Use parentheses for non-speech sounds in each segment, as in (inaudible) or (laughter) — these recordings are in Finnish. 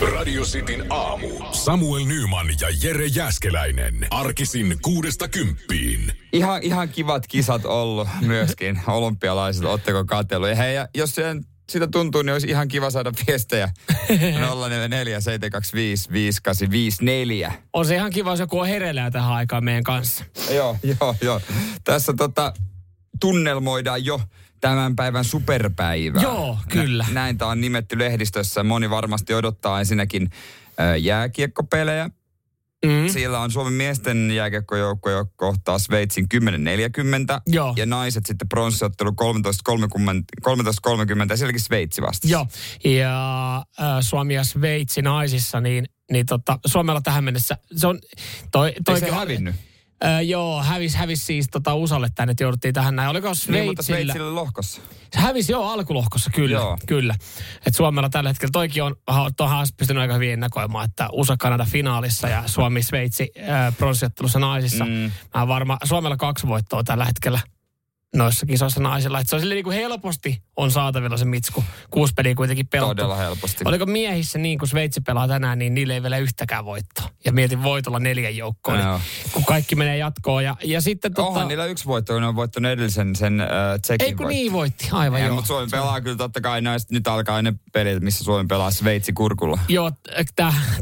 Radio Cityn aamu. Samuel Nyman ja Jere Jäskeläinen. Arkisin kuudesta kymppiin. Ihan, ihan kivat kisat ollut myöskin. (laughs) Olympialaiset, otteko katsellut? Ja hei, ja jos se sitä tuntuu, niin olisi ihan kiva saada viestejä 044 725 5854. On se ihan kiva, jos joku on hereillä tähän aikaan meidän kanssa. Joo, joo, joo. Tässä tota, tunnelmoidaan jo tämän päivän superpäivää. Joo, kyllä. Nä, näin tämä on nimetty lehdistössä. Moni varmasti odottaa ensinnäkin äh, jääkiekkopelejä. Mm. Siellä on Suomen miesten jääkiekkojoukkue, joka kohtaa Sveitsin 10.40. Joo. Ja naiset sitten pronssiottelu 13.30, 13.30 ja sielläkin Sveitsi vastasi. Joo, ja äh, Suomi ja Sveitsi naisissa, niin, niin tota, Suomella tähän mennessä, se on... Toi, toi Eikö se hävinnyt? Öö, joo, hävis, hävis siis tota USAlle tänne, että jouduttiin tähän näin. Oliko Sveitsillä? Niin, mutta Sveitsillä lohkossa. Se hävisi joo alkulohkossa, kyllä. Joo. kyllä. Et Suomella tällä hetkellä, toikin on, olisi pystynyt aika hyvin ennakoimaan, että USA-Kanada finaalissa ja Suomi-Sveitsi äh, pronssiottelussa naisissa. Mm. Mä varma, Suomella kaksi voittoa tällä hetkellä noissa kisoissa naisilla. Et se on silleen niin kuin helposti on saatavilla se mitsku. Kuusi peliä kuitenkin pelattu. Todella helposti. Oliko miehissä niin, kun Sveitsi pelaa tänään, niin niille ei vielä yhtäkään voittoa. Ja mietin voitolla neljän joukkoon, Joo. niin, kun kaikki menee jatkoon. Ja, ja sitten tota, Onhan niillä yksi voitto, kun ne on voittanut edellisen sen äh, Tsekin ei kun voitto. niin voitti, aivan Ja, joo. mutta Suomi pelaa kyllä totta kai näistä, nyt alkaa ne pelit, missä Suomi pelaa Sveitsi kurkulla. Joo,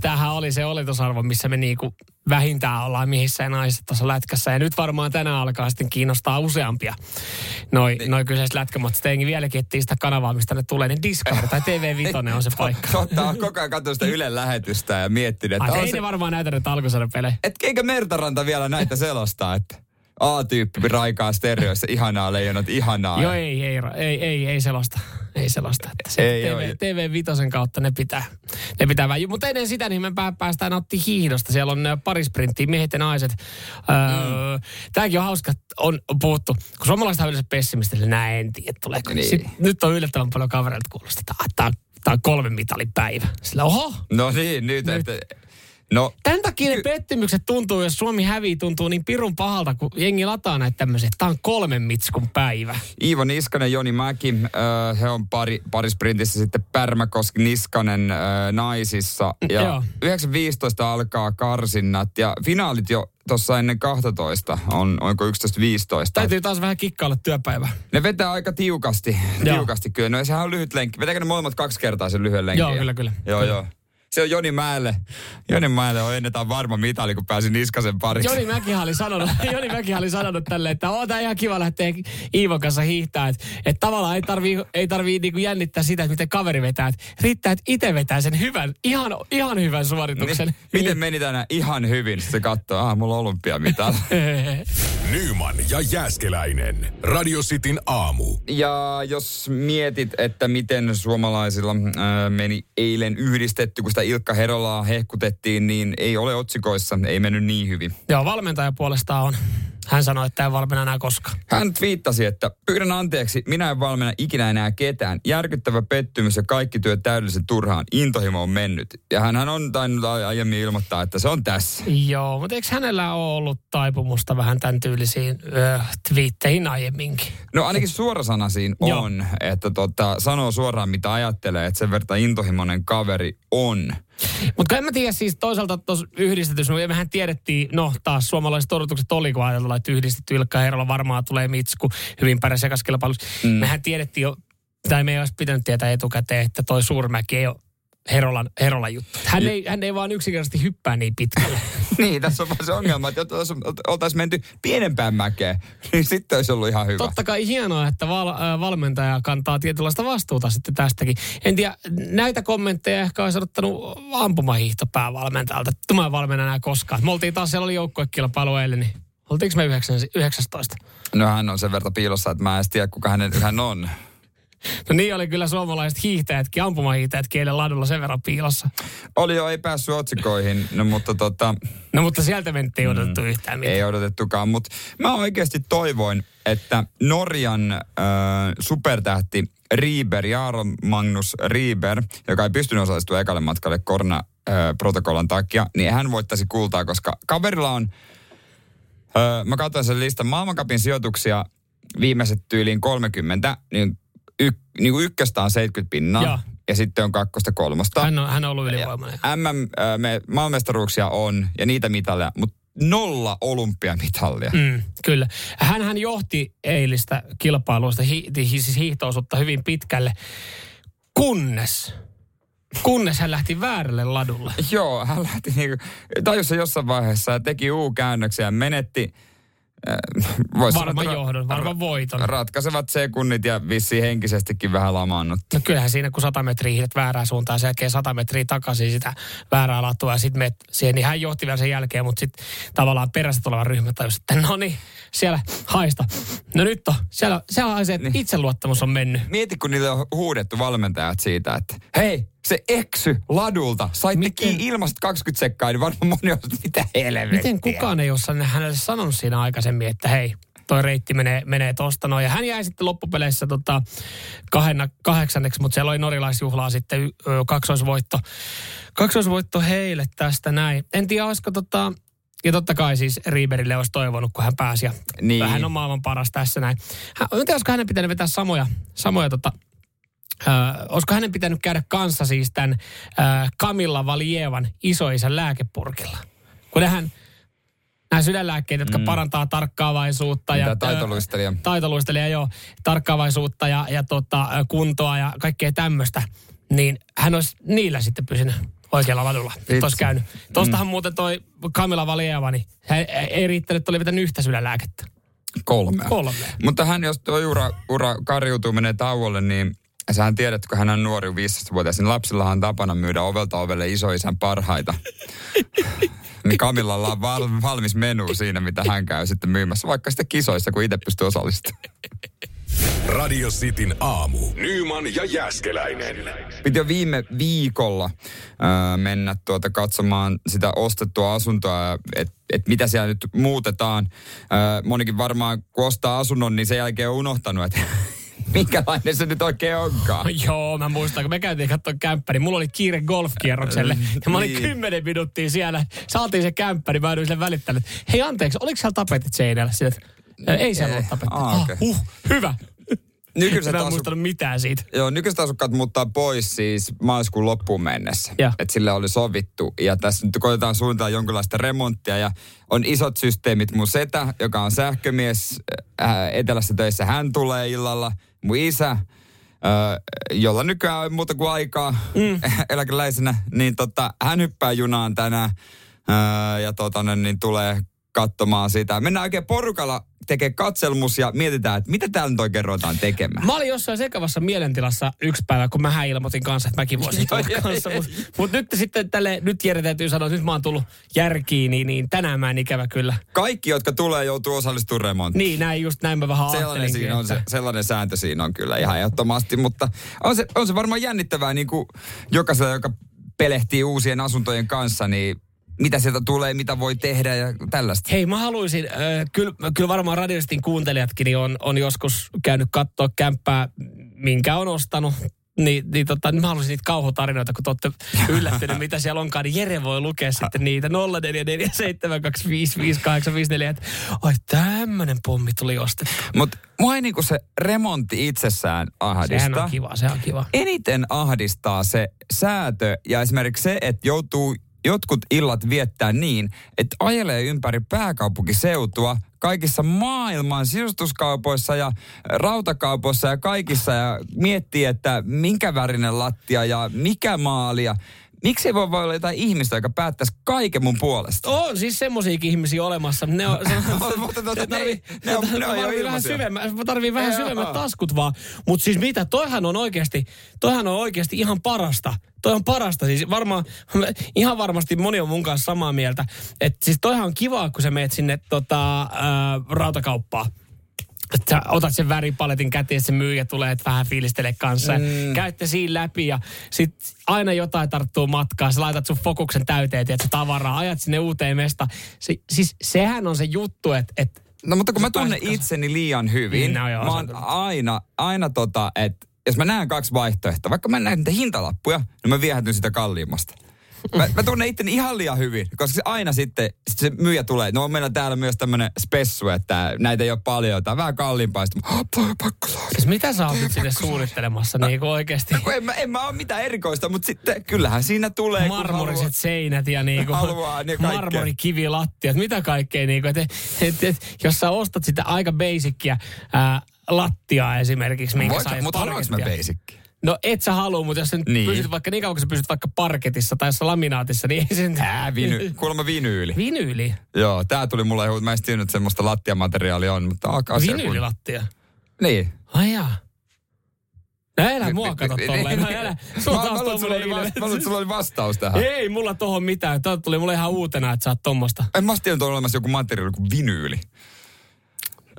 tämähän oli se oletusarvo, missä me niinku vähintään ollaan miehissä ja naisissa tuossa lätkässä. Ja nyt varmaan tänään alkaa sitten kiinnostaa useampia noi, niin. noi kyseiset lätkämat. Sitten vieläkin etsii sitä kanavaa, mistä ne tulee, niin Discovery tai TV5 on se paikka. (laughs) Totta, on koko ajan katsonut sitä Ylen lähetystä ja miettinyt, että Ai, ei se, ne varmaan näytä nyt alkusarjan pelejä. et eikö Mertaranta vielä näitä selostaa, että A-tyyppi raikaa stereoissa, ihanaa leijonat, ihanaa. Joo, ei, ei, ei, ei, ei selosta. Ei selosta. Että se Ei oo. TV, TV5 kautta ne pitää, ne pitää väijy. Mutta ennen sitä niin me pää- päästään nauttimaan hiihdosta. Siellä on ö, pari sprinttiä, miehet ja naiset. Öö, Tämäkin on hauska, on puhuttu. Kun suomalaiset on yleensä pessimistille, näin en tiedä tuleeko. Niin. Sit, nyt on yllättävän paljon kavereilta kuulosta, että tämä on, kolmen mitalin päivä. Sillä oho, No niin, nyt, Nyt. että... No, Tämän takia ne pettymykset tuntuu, jos Suomi hävii, tuntuu niin pirun pahalta, kun jengi lataa näitä tämmöisiä. Tämä on kolmen mitskun päivä. Iivo Niskanen, Joni Mäki, äh, he on pari, pari sprintissä sitten Pärmäkoski, Niskanen äh, naisissa. Ja Joo. 9.15 alkaa karsinnat ja finaalit jo tuossa ennen 12 on, onko 11.15. Täytyy taas vähän kikkailla työpäivää. Ne vetää aika tiukasti, Joo. tiukasti kyllä. No sehän on lyhyt lenkki. Vetääkö ne molemmat kaksi kertaa sen lyhyen lenkin? Joo, kyllä, kyllä. Joo, Kyllä. joo. Se on Joni Mäelle. Joni Mäelle on ennetaan varma mitali, kun pääsi Niskasen pariksi. Joni Mäkihän oli sanonut, (laughs) Joni Mäkihän oli sanonut tälleen, että on tää ihan kiva lähteä Iivon kanssa hiihtää. Että et tavallaan ei tarvii, ei tarvii niinku jännittää sitä, että miten kaveri vetää. Et riittää, että itse vetää sen hyvän, ihan, ihan hyvän suorituksen. Niin, miten meni tänään? Ihan hyvin. Sitten se katsoo, ah, mulla on olympiamitali. (laughs) Nyman ja Jääskeläinen. Radio Cityn aamu. Ja jos mietit, että miten suomalaisilla ää, meni eilen yhdistetty, kun sitä Ilkka Herolaa hehkutettiin, niin ei ole otsikoissa, ei mennyt niin hyvin. Joo, valmentaja puolestaan on. Hän sanoi, että ei valmenna enää koskaan. Hän twiittasi, että pyydän anteeksi, minä en valmenna ikinä enää ketään. Järkyttävä pettymys ja kaikki työ täydellisen turhaan. Intohimo on mennyt. Ja hän on tainnut aiemmin ilmoittaa, että se on tässä. Joo, mutta eikö hänellä ole ollut taipumusta vähän tämän tyylisiin ö, twiitteihin aiemminkin? No ainakin suorasanaisiin on, että tota, sanoo suoraan mitä ajattelee, että sen verran intohimoinen kaveri on. Mutta en mä tiedä siis toisaalta tuossa yhdistetyssä, no mehän tiedettiin, no taas suomalaiset odotukset oli, kun ajatellaan, että yhdistetty Ilkka Herolla varmaan tulee Mitsku hyvin pärjäs ekaskilpailussa. Mm. Mehän tiedettiin jo, tai me ei olisi pitänyt tietää etukäteen, että toi Suurmäki ei ole Herolan, Herolan juttu. Hän ei, hän ei vaan yksinkertaisesti hyppää niin pitkälle. (laughs) niin, tässä on vaan se ongelma, että jos oltaisiin menty pienempään mäkeen, (laughs) niin sitten olisi ollut ihan hyvä. Totta kai hienoa, että val, äh, valmentaja kantaa tietynlaista vastuuta sitten tästäkin. En tiedä, näitä kommentteja ehkä olisi odottanut ampumahiihtopäävalmentajalta. että Mä en valmenna enää koskaan. Me oltiin taas, siellä oli joukkuekilpailu eilen, niin oltiinko me 9, 19? No hän on sen verran piilossa, että mä en tiedä, kuka hänen, hän on. No niin oli kyllä suomalaiset hiihtäjätkin, ampumahiihtäjätkin eilen ladulla sen verran piilossa. Oli jo, ei päässyt otsikoihin, no mutta tota, No mutta sieltä mentiin odotettu mm. yhtään mitään. ei odotettukaan. Mutta mä oikeasti toivoin, että Norjan äh, supertähti Rieber, Jaaron Magnus Rieber, joka ei pystynyt osallistumaan ekalle matkalle koronaprotokollan takia, niin hän voittaisi kultaa, koska kaverilla on, äh, mä katsoin sen listan, maailmankapin sijoituksia viimeiset tyyliin 30, niin, y, niin kuin ykköstä on 70 pinnaa. Joo. ja sitten on kakkosta kolmosta. Hän on, hän on ollut ylivoimainen. MM, äh, me, maailmanmestaruuksia on ja niitä mitalleja, mutta nolla olympiamitallia. Mm, kyllä. Hän johti eilistä kilpailuista, hi, siis hiihtoosuutta hyvin pitkälle, kunnes Kunnes hän lähti väärälle ladulle. Joo, hän lähti niinku, tajusi jossain vaiheessa ja teki U-käännöksiä ja menetti (laughs) Vois varman sanoa, johdon, varman voiton. Ratkaisevat sekunnit ja vissiin henkisestikin vähän lamaannut. No kyllähän siinä, kun 100 metriä hiilet väärään suuntaan, sen jälkeen 100 metriä takaisin sitä väärää latua ja sitten meet siihen, niin hän johti vielä sen jälkeen, mutta sitten tavallaan perässä tuleva ryhmä tajusi, että no niin, siellä haista. No nyt on, siellä, siellä haisee, että niin. itseluottamus on mennyt. Mieti, kun niille on huudettu valmentajat siitä, että hei, se eksy ladulta. Saitte Miten? ilmasta 20 sekkaa, niin varmaan moni on, mitä helvettiä. Miten kukaan ei ole hänelle sanonut siinä aikaisemmin, että hei, toi reitti menee, menee tosta noin. Ja hän jäi sitten loppupeleissä tota, kahenna, kahdeksanneksi, mutta siellä oli norilaisjuhlaa sitten ö, kaksoisvoitto. Kaksoisvoitto heille tästä näin. En tiedä, olisiko tota, ja totta kai siis Riiberille olisi toivonut, kun hän pääsi. Ja niin. Hän on maailman paras tässä näin. Hän, en tiedä, olisiko hänen pitänyt vetää samoja, samoja tota, Äh, olisiko hänen pitänyt käydä kanssa siis tämän äh, Kamilla Valievan isoisän lääkepurkilla? Kun hän nämä sydänlääkkeet, jotka mm. parantaa tarkkaavaisuutta. Mitä ja, taitoluistelija. Taitoluistelija, joo. Tarkkaavaisuutta ja, ja tota, kuntoa ja kaikkea tämmöistä. Niin hän olisi niillä sitten pysynyt oikealla ladulla. Olisi käynyt. Tuostahan mm. muuten toi Kamila Valieva, niin hän ei riittänyt, että oli vetänyt yhtä sydänlääkettä. Kolme. Kolme. Mutta hän, jos tuo ura, ura karjuutuu, menee tauolle, niin Sähän tiedät, kun hän on nuori 15-vuotias, niin lapsillahan on tapana myydä ovelta ovelle isoisän parhaita. (laughs) niin Kamillalla on val- valmis menu siinä, mitä hän käy sitten myymässä, vaikka sitten kisoissa, kun itse pystyy osallistumaan. Radio Cityn aamu. Nyman ja Jäskeläinen. Piti jo viime viikolla äh, mennä tuota katsomaan sitä ostettua asuntoa, että et mitä siellä nyt muutetaan. Äh, monikin varmaan, kun ostaa asunnon, niin sen jälkeen on unohtanut, että (laughs) minkälainen se nyt oikein onkaan. (laughs) Joo, mä muistan, kun me käytiin katsoa kämppäri. Mulla oli kiire golfkierrokselle ja mä olin niin. kymmenen minuuttia siellä. Saatiin se kämppäri, mä sen välittänyt. Hei anteeksi, oliko siellä tapetit seinällä? Sitten, ei siellä ole tapetit. Ah, okay. huh, hyvä. Nykyiset (laughs) en muistanut mitään siitä. Joo, nykyiset asukkaat muuttaa pois siis maaliskuun loppuun mennessä. Että sille oli sovittu. Ja tässä nyt koitetaan suunnitella jonkinlaista remonttia. Ja on isot systeemit. Mun setä, joka on sähkömies äh, etelässä töissä, hän tulee illalla. Mun isä, äh, jolla nykyään on muuta kuin aikaa mm. (laughs) eläkeläisenä, niin tota, hän hyppää junaan tänään. Äh, ja tota, niin tulee katsomaan sitä. Mennään oikein porukalla tekee katselmus ja mietitään, että mitä täällä nyt oikein ruvetaan tekemään. Mä olin jossain sekavassa mielentilassa yksi päivä, kun mä ilmoitin kanssa, että mäkin voisin tulla kanssa. Mutta mut nyt sitten tälle, nyt Jere täytyy sanoa, että nyt mä oon tullut järkiin, niin, niin tänään mä en ikävä kyllä. Kaikki, jotka tulee, joutuu osallistumaan remonttiin. Niin, näin just näin mä vähän sellainen, siinä on se, sellainen sääntö siinä on kyllä ihan ehdottomasti, mutta on se, on se varmaan jännittävää niin kuin jokaisella, joka pelehtii uusien asuntojen kanssa, niin mitä sieltä tulee, mitä voi tehdä ja tällaista. Hei, mä haluaisin, äh, kyllä, kyllä varmaan radiostin kuuntelijatkin niin on, on joskus käynyt katsoa kämppää, minkä on ostanut. Niin, niin tota, mä haluaisin niitä kauhutarinoita, kun te olette yllättyneet, mitä siellä onkaan, niin Jere voi lukea sitten niitä 0447255854, että ai tämmönen pommi tuli ostettu. Mutta mua ei niinku se remontti itsessään ahdista. Sehän on kiva, se on kiva. Eniten ahdistaa se säätö ja esimerkiksi se, että joutuu jotkut illat viettää niin, että ajelee ympäri pääkaupunkiseutua kaikissa maailman sisustuskaupoissa ja rautakaupoissa ja kaikissa ja miettii, että minkä värinen lattia ja mikä maalia. Miksi ei voi olla jotain ihmistä, joka päättäisi kaiken mun puolesta? On siis semmoisiakin ihmisiä olemassa. Ne on, (laughs) ne, tarvii, ne, on, ne, on, tarvii vähän syvemmät, tarvii vähän syvemmät taskut vaan. Mutta siis mitä, toihan on oikeasti, toihan on oikeasti ihan parasta. Toi on parasta. Siis varmaan, ihan varmasti moni on mun kanssa samaa mieltä. Että siis toihan on kivaa, kun sä meet sinne tota, ää, rautakauppaan sä otat sen väripaletin käteen, se myyjä tulee, että vähän fiilistele kanssa. Mm. Käytte siinä läpi ja sit aina jotain tarttuu matkaa. Sä laitat sun fokuksen täyteen, että tavaraa, ajat sinne uuteen mesta. Se, siis sehän on se juttu, että, että No mutta kun mä tunnen itseni liian hyvin, niin, no joo, mä oon aina, aina tota, että jos mä näen kaksi vaihtoehtoa, vaikka mä näen niitä hintalappuja, niin mä viehätyn sitä kalliimmasta. Mä, mä tunnen itteni ihan liian hyvin, koska se aina sitten sit se myyjä tulee. No on meillä täällä myös tämmönen spessu, että näitä ei ole paljon, tai vähän kalliimpaa. Sitten, mä, "Oh, pakko saada. Siis mitä sä oot sinne suunnittelemassa niin kuin oikeasti? Kun en, mä, en mä ole mitään erikoista, mutta sitten kyllähän siinä tulee. Marmoriset haluaa- seinät ja niinku Haluaa kaikkea. marmorikivilattiat, mitä kaikkea niinku, et, et, et, jos sä ostat sitä aika basicia ää, lattiaa esimerkiksi, minkä Voit, mutta haluanko mä. No et sä halua, mutta jos sä Niin. pysyt vaikka niin kauan, kun sä pysyt vaikka parketissa tai jossain laminaatissa, niin ei sen... Ää, viny, (laughs) kuulemma vinyyli. Vinyyli. Joo, tää tuli mulle, mä en tiennyt, että semmoista lattiamateriaalia on, mutta alkaa se kun- Vinyylilattia. Niin. Ai jaa. No älä mua kato tolleen. No älä. Sulla Mä, luulen, sulla oli, mä luulen, sulla oli vastaus tähän. Ei mulla tohon mitään. Tää tuli mulle ihan uutena, että sä oot tommosta. En mä tiedä, että on olemassa joku materiaali kuin vinyyli.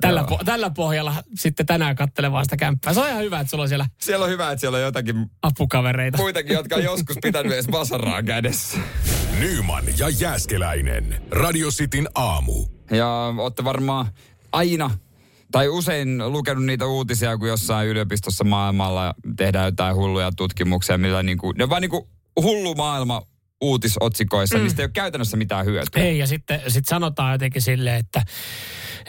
Tällä, Joo. po- tällä pohjalla sitten tänään kattelevaan sitä kämppää. Se on ihan hyvä, että sulla on siellä Siellä on hyvä, että siellä on jotakin apukavereita. muitakin, jotka on joskus pitänyt edes vasaraa kädessä. Nyman ja Jääskeläinen. Radio Cityn aamu. Ja olette varmaan aina tai usein lukenut niitä uutisia, kun jossain yliopistossa maailmalla tehdään jotain hulluja tutkimuksia, millä niinku, ne on vaan niinku hullu maailma uutisotsikoissa, mm. niistä ei ole käytännössä mitään hyötyä. Ei, ja sitten sit sanotaan jotenkin silleen, että,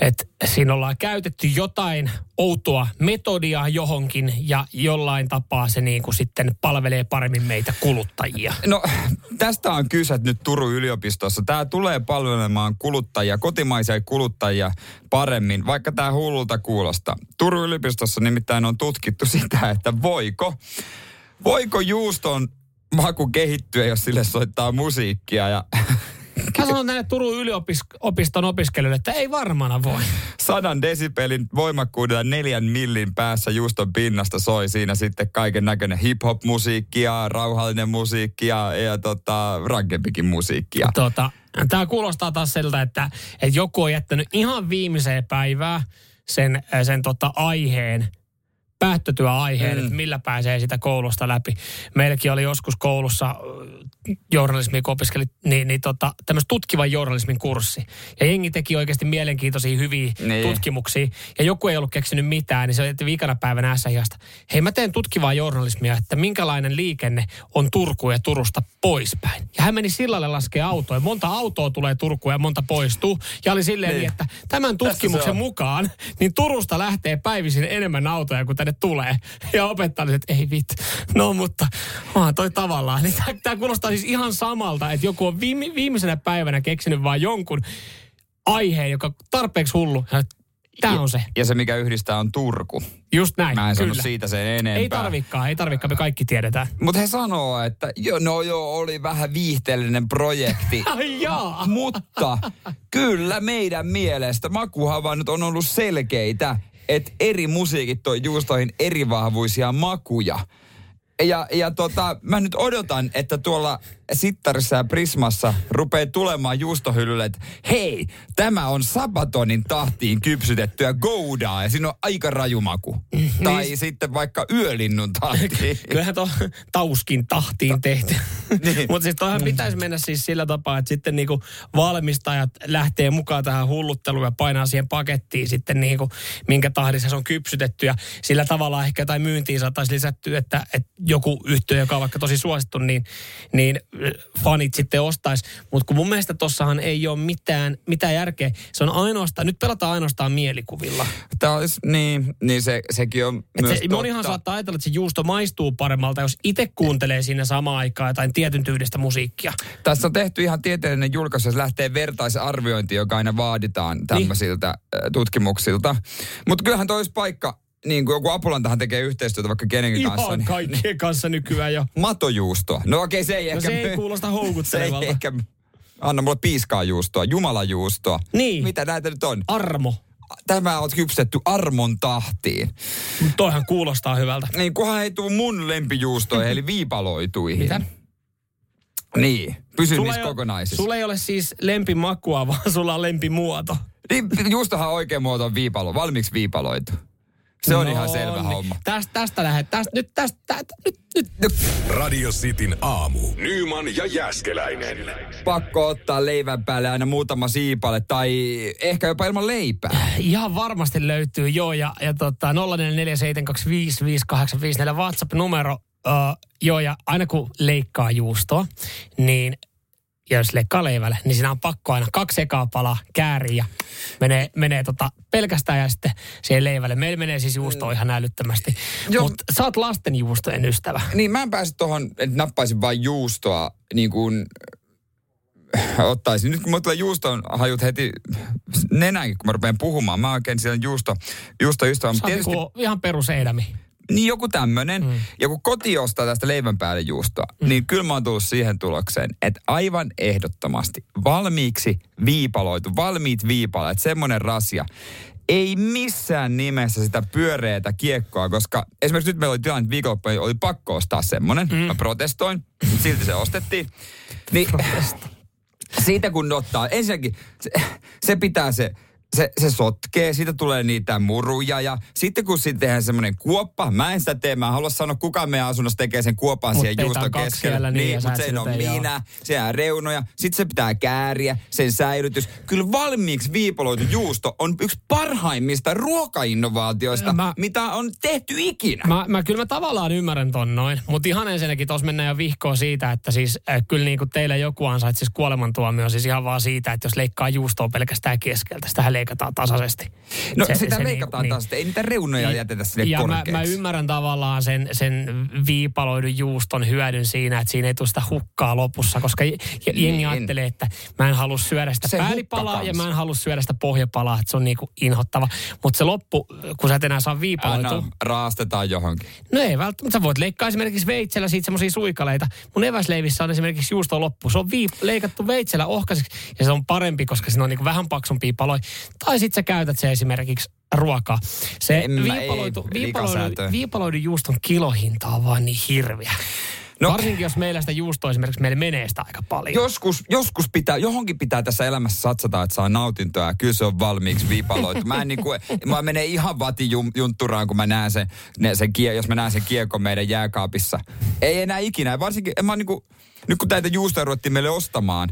että siinä ollaan käytetty jotain outoa metodia johonkin ja jollain tapaa se niin kuin sitten palvelee paremmin meitä kuluttajia. No, tästä on kyse nyt Turun yliopistossa. Tämä tulee palvelemaan kuluttajia, kotimaisia kuluttajia paremmin, vaikka tämä hullulta kuulostaa. Turun yliopistossa nimittäin on tutkittu sitä, että voiko, voiko juuston maku kehittyä, jos sille soittaa musiikkia. Ja Mä sanon näille Turun yliopiston opiskelijoille, että ei varmana voi. sadan desibelin voimakkuudella neljän millin päässä juuston pinnasta soi siinä sitten kaiken näköinen hip-hop-musiikkia, rauhallinen musiikki ja, ja tota, rankempikin musiikkia. Tota, Tämä kuulostaa taas siltä, että, että joku on jättänyt ihan viimeiseen päivään sen, sen tota aiheen, päättötyöaiheen, mm. että millä pääsee sitä koulusta läpi. Meilläkin oli joskus koulussa äh, journalismi, kun opiskeli, niin, niin tota, tämmöistä tutkivan journalismin kurssi. Ja jengi teki oikeasti mielenkiintoisia, hyviä Niin. tutkimuksia. Ja joku ei ollut keksinyt mitään, niin se oli viikana päivänä SIasta. Hei, mä teen tutkivaa journalismia, että minkälainen liikenne on Turkuun ja Turusta poispäin. Ja hän meni sillalle laskee autoja. Monta autoa tulee Turkuun ja monta poistuu. Ja oli silleen niin, Niin. että tämän se tutkimuksen mukaan, niin Turusta lähtee päivisin enemmän autoja kuin tänne tulee. Ja opettaja oli, että ei vit. No mutta, onhan toi tavallaan. Niin Tämä kuulostaa siis ihan samalta, että joku on viime, viimeisenä päivänä keksinyt vaan jonkun aiheen, joka tarpeeksi hullu. Tämä on se. Ja se, mikä yhdistää, on Turku. Just näin. Mä en sano kyllä. siitä sen enempää. Ei tarvikaan, ei tarvikaan, me kaikki tiedetään. Mutta he sanoo, että jo, no joo, oli vähän viihteellinen projekti. (laughs) Jaa. Mutta kyllä meidän mielestä makuhavainnot on ollut selkeitä, että eri musiikit toi juustoihin eri vahvuisia makuja. Ja, ja tota, mä nyt odotan, että tuolla Sittarissa ja Prismassa rupeaa tulemaan juustohyllylle, että hei, tämä on Sabatonin tahtiin kypsytettyä Goudaa ja siinä on aika raju maku. Tai sitten vaikka Yölinnun tahtiin. (laughs) Kyllähän tuo tauskin tahtiin tehty. (laughs) Niin. Mutta siis toihan pitäisi mennä siis sillä tapaa, että sitten niinku valmistajat lähtee mukaan tähän hullutteluun ja painaa siihen pakettiin sitten niinku, minkä tahdissa se on kypsytetty. Ja sillä tavalla ehkä jotain myyntiin saataisiin lisättyä, että, että joku yhtiö, joka on vaikka tosi suosittu, niin, niin fanit sitten ostaisi. Mutta kun mun mielestä tossahan ei ole mitään, mitään järkeä. Se on ainoastaan, nyt pelataan ainoastaan mielikuvilla. Tämä olisi, niin, niin se, sekin on Et myös se, monihan totta. saattaa ajatella, että se juusto maistuu paremmalta, jos itse kuuntelee siinä samaan aikaan jotain tietyn tyylistä musiikkia. Tässä on tehty ihan tieteellinen julkaisu, jos lähtee vertaisarviointi, joka aina vaaditaan tämmöisiltä niin. tutkimuksilta. Mutta kyllähän toi olisi paikka, niin kuin joku Apulantahan tekee yhteistyötä vaikka kenenkin kanssa. Ihan Niin, kaikkien kanssa nykyään jo. matojuusto. No okei, se ei No ehkä... se ei kuulosta (laughs) se ei houkuttelevalta. ehkä... Anna mulle piiskaa juustoa, jumalajuustoa. Niin. Mitä näitä nyt on? Armo. Tämä on kypsetty armon tahtiin. Mut Toihan kuulostaa hyvältä. Niin kunhan ei tuu mun lempijuustoihin, eli viipaloituihin. Mitä? Niin, pysy Sulla niissä ei ole- kokonaisissa. Sulla ei ole siis lempimakua, (laughs) vaan sulla on lempimuoto. Niin, juustohan oikein muoto on viipalo, valmiiksi viipaloitu. Se on No ihan selvä niin. homma. Tästä, tästä lähdet. Tästä, nyt tästä, tästä, nyt, nyt. Radio Cityn aamu. Nyman ja Jääskeläinen. Pakko ottaa leivän päälle aina muutama siipale tai ehkä jopa ilman leipää. Ihan varmasti löytyy, joo. Ja, ja tota, 0447255854 WhatsApp-numero. uh, joo, ja aina kun leikkaa juustoa, niin ja jos leikkaa leivälle, niin siinä on pakko aina kaksi ekaa palaa kääriä ja menee, menee tota pelkästään ja sitten siihen leivälle. Meillä menee siis juusto ihan älyttömästi. Mutta sä oot lasten juustojen ystävä. Niin mä en pääse tuohon, että nappaisin vain juustoa niin kuin ottaisin. Nyt kun mulla tulee juuston hajut heti nenänkin, kun mä rupean puhumaan. Mä oikein siellä juusto, juusto ystävä. Sä tietysti, niinku ihan peruseidämi. Niin joku tämmönen. Mm. Ja kun koti ostaa tästä leivän päälle juustoa, mm. niin kyllä mä oon tullut siihen tulokseen, että aivan ehdottomasti valmiiksi viipaloitu, valmiit viipaleet, semmonen rasia, ei missään nimessä sitä pyöreätä kiekkoa, koska esimerkiksi nyt meillä oli tilanne, että viikonloppuna oli pakko ostaa semmonen. Mm. Mä protestoin, silti se ostettiin. Niin, siitä kun ottaa, ensinnäkin se, se pitää se se, se sotkee, siitä tulee niitä muruja ja sitten kun sitten tehdään semmoinen kuoppa, mä en sitä tee, mä en halua sanoa kuka meidän asunnossa tekee sen kuopan siihen juuston keskelle. Niin, niin mutta se on minä, se on reunoja, sitten se pitää kääriä, sen säilytys. Kyllä valmiiksi viipaloitu juusto on yksi parhaimmista ruokainnovaatioista, mä, mitä on tehty ikinä. Mä, mä kyllä mä tavallaan ymmärrän ton noin, mutta ihan ensinnäkin tuossa mennään jo vihkoon siitä, että siis äh, kyllä niin kuin teillä joku ansaitsisi kuolemantuomio siis ihan vaan siitä, että jos leikkaa juustoa pelkästään keskeltä, sitä leikataan tasaisesti. No se, sitä se, leikataan niin, tasaisesti, ei niitä reunoja niin, jätetä sinne Ja mä, mä ymmärrän tavallaan sen, sen viipaloidun juuston hyödyn siinä, että siinä ei tule sitä hukkaa lopussa, koska jengi niin. ajattelee, että mä en halua syödä sitä se päälipalaa ja mä en halua syödä sitä pohjapalaa, että se on niinku inhottava. Mutta se loppu, kun sä et enää saa viipaloitua. No, raastetaan johonkin. No ei välttämättä. Sä voit leikkaa esimerkiksi veitsellä siitä semmoisia suikaleita. Mun eväsleivissä on esimerkiksi juusto loppu. Se on viip- leikattu veitsellä ohkaiseksi ja se on parempi, koska siinä on niinku vähän paksumpia paloja. Tai sitten sä käytät se esimerkiksi ruokaa. Se en viipaloitu, ei, viipaloidu, viipaloidu juuston kilohinta on vaan niin hirviä. No, Varsinkin jos meillä sitä juustoa esimerkiksi meille menee sitä aika paljon. Joskus, joskus pitää, johonkin pitää tässä elämässä satsata, että saa nautintoa. Kyllä se on valmiiksi viipaloitu. Mä, en niinku, (laughs) mä menee ihan vatijuntturaan, kun mä näen sen, ne, sen kie, jos mä näen sen kiekon meidän jääkaapissa. Ei enää ikinä. Varsinkin, mä niinku, nyt kun näitä juustoja ruvettiin meille ostamaan,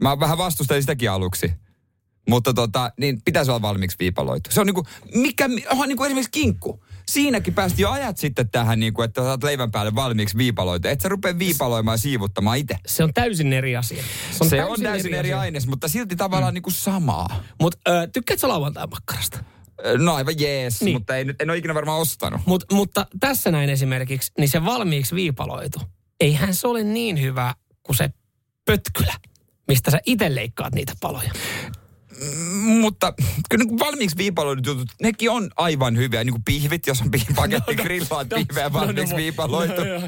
mä vähän vastustelin sitäkin aluksi. Mutta tota, niin pitäisi olla valmiiksi viipaloitu. Se on niinku, mikä, onhan niinku esimerkiksi kinkku. Siinäkin päästi jo ajat sitten tähän, niinku, että saat leivän päälle valmiiksi viipaloitu. Et sä rupea viipaloimaan ja siivuttamaan itse. Se on täysin eri asia. Se on, se täysin, on täysin eri, eri aines, mutta silti tavallaan mm. niinku samaa. Mutta tykkäätkö lauantai makkarasta? No aivan jees, niin. mutta ei, en ole ikinä varmaan ostanut. Mut, mutta tässä näin esimerkiksi, niin se valmiiksi viipaloitu, eihän se ole niin hyvä kuin se pötkylä, mistä sä itse leikkaat niitä paloja. Mutta kyllä niin valmiiksi viipaloidut jutut, nekin on aivan hyviä. Niin kuin pihvit, jos on paketti no, no, grillaat no, pihveä valmiiksi no, no, viipaloitu. No,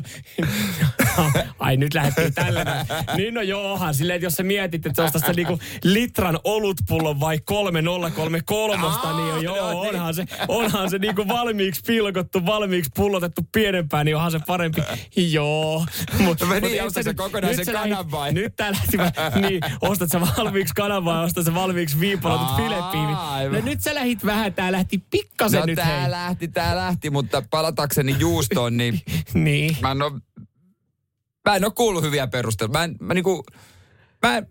no, Ai nyt lähdettiin tällä. niin no joohan, silleen, että jos sä mietit, että se ostaa se niinku litran olutpullon vai 3033, niin jo, joo, no, niin. onhan se, onhan se niinku valmiiksi pilkottu, valmiiksi pullotettu pienempään, niin onhan se parempi. joo. Mutta mut, niin, ostat se kokonaisen kanan vai? Nyt tää lähti, niin, ostat sä valmiiksi kanan vai ostat sä valmiiksi viipalotut filepiivit. No nyt sä lähit vähän, tää lähti pikkasen no, nyt tää hei. lähti, tää lähti, mutta palatakseni juustoon, niin, (laughs) niin. mä en oo, mä en oo kuullut hyviä perusteluja. Mä en, mä niinku, mä en,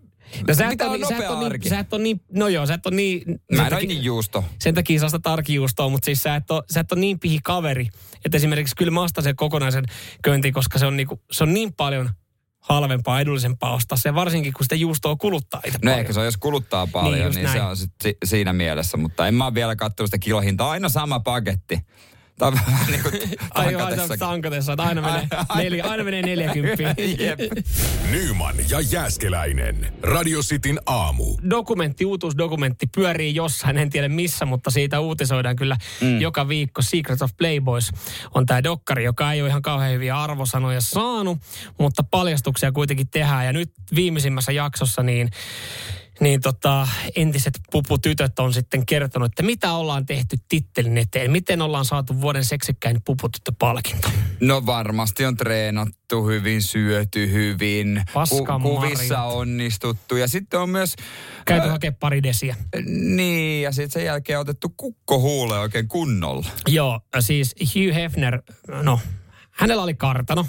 No sä et, on, sä, et on niin, sä et on niin, no joo, sä et on niin... Mä en niin juusto. Sen takia saa sitä tarkijuustoa, mutta siis sä et, ole, sä et ole niin pihi kaveri, että esimerkiksi kyllä mä ostan sen kokonaisen köntin, koska se on, niinku, se on niin paljon halvempaa, edullisempaa ostaa se, varsinkin kun sitä juustoa kuluttaa itse No paljon. ehkä se on, jos kuluttaa paljon, niin, niin se on sit si- siinä mielessä, mutta en mä ole vielä katsonut sitä kilohintaa, aina sama paketti. Tämä on vähän niin kuin tankatessa. aina menee, neljä, aina menee 40. (laughs) Nyman ja Jääskeläinen. Radio Cityn aamu. Dokumentti, uutuusdokumentti pyörii jossain, en tiedä missä, mutta siitä uutisoidaan kyllä mm. joka viikko. Secret of Playboys on tämä dokkari, joka ei ole ihan kauhean hyviä arvosanoja saanut, mutta paljastuksia kuitenkin tehdään. Ja nyt viimeisimmässä jaksossa niin niin tota, entiset puputytöt on sitten kertonut, että mitä ollaan tehty tittelin eteen. Miten ollaan saatu vuoden seksikkäin puputyttöpalkinto? No varmasti on treenattu hyvin, syöty hyvin, ku- kuvissa onnistuttu. Ja sitten on myös... Käyty äh, hakemaan pari desiä. Niin, ja sitten sen jälkeen otettu kukko huule oikein kunnolla. Joo, siis Hugh Hefner, no, hänellä oli kartano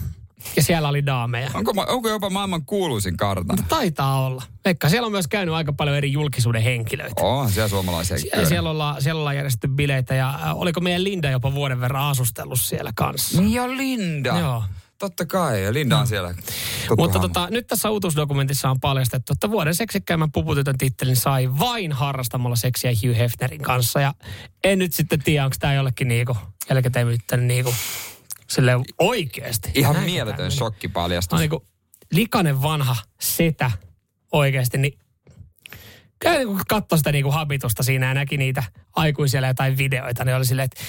ja siellä oli daameja. Onko, onko jopa maailman kuuluisin kartano? No, taitaa olla. Veikka, siellä on myös käynyt aika paljon eri julkisuuden henkilöitä. Oh, siellä suomalaisia Sie- siellä, ollaan, siellä ollaan järjestetty bileitä ja äh, oliko meidän Linda jopa vuoden verran asustellut siellä kanssa. Niin jo Linda. Joo. totta kai. Ja Linda on siellä. tuttu Mutta tota, nyt tässä uutuusdokumentissa on paljastettu, että vuoden seksikkäimmän puputytön tittelin sai vain harrastamalla seksiä Hugh Hefnerin kanssa. Ja en nyt sitten tiedä, onko tämä jollekin niinku, jälkikäteen niinku, sille oikeasti. Ihan Näinkö mieletön shokkipaljastus. on niinku likainen vanha setä oikeasti, niin käy niinku katso sitä niinku habitusta siinä ja näki niitä aikuisia jotain videoita, niin oli silleen, että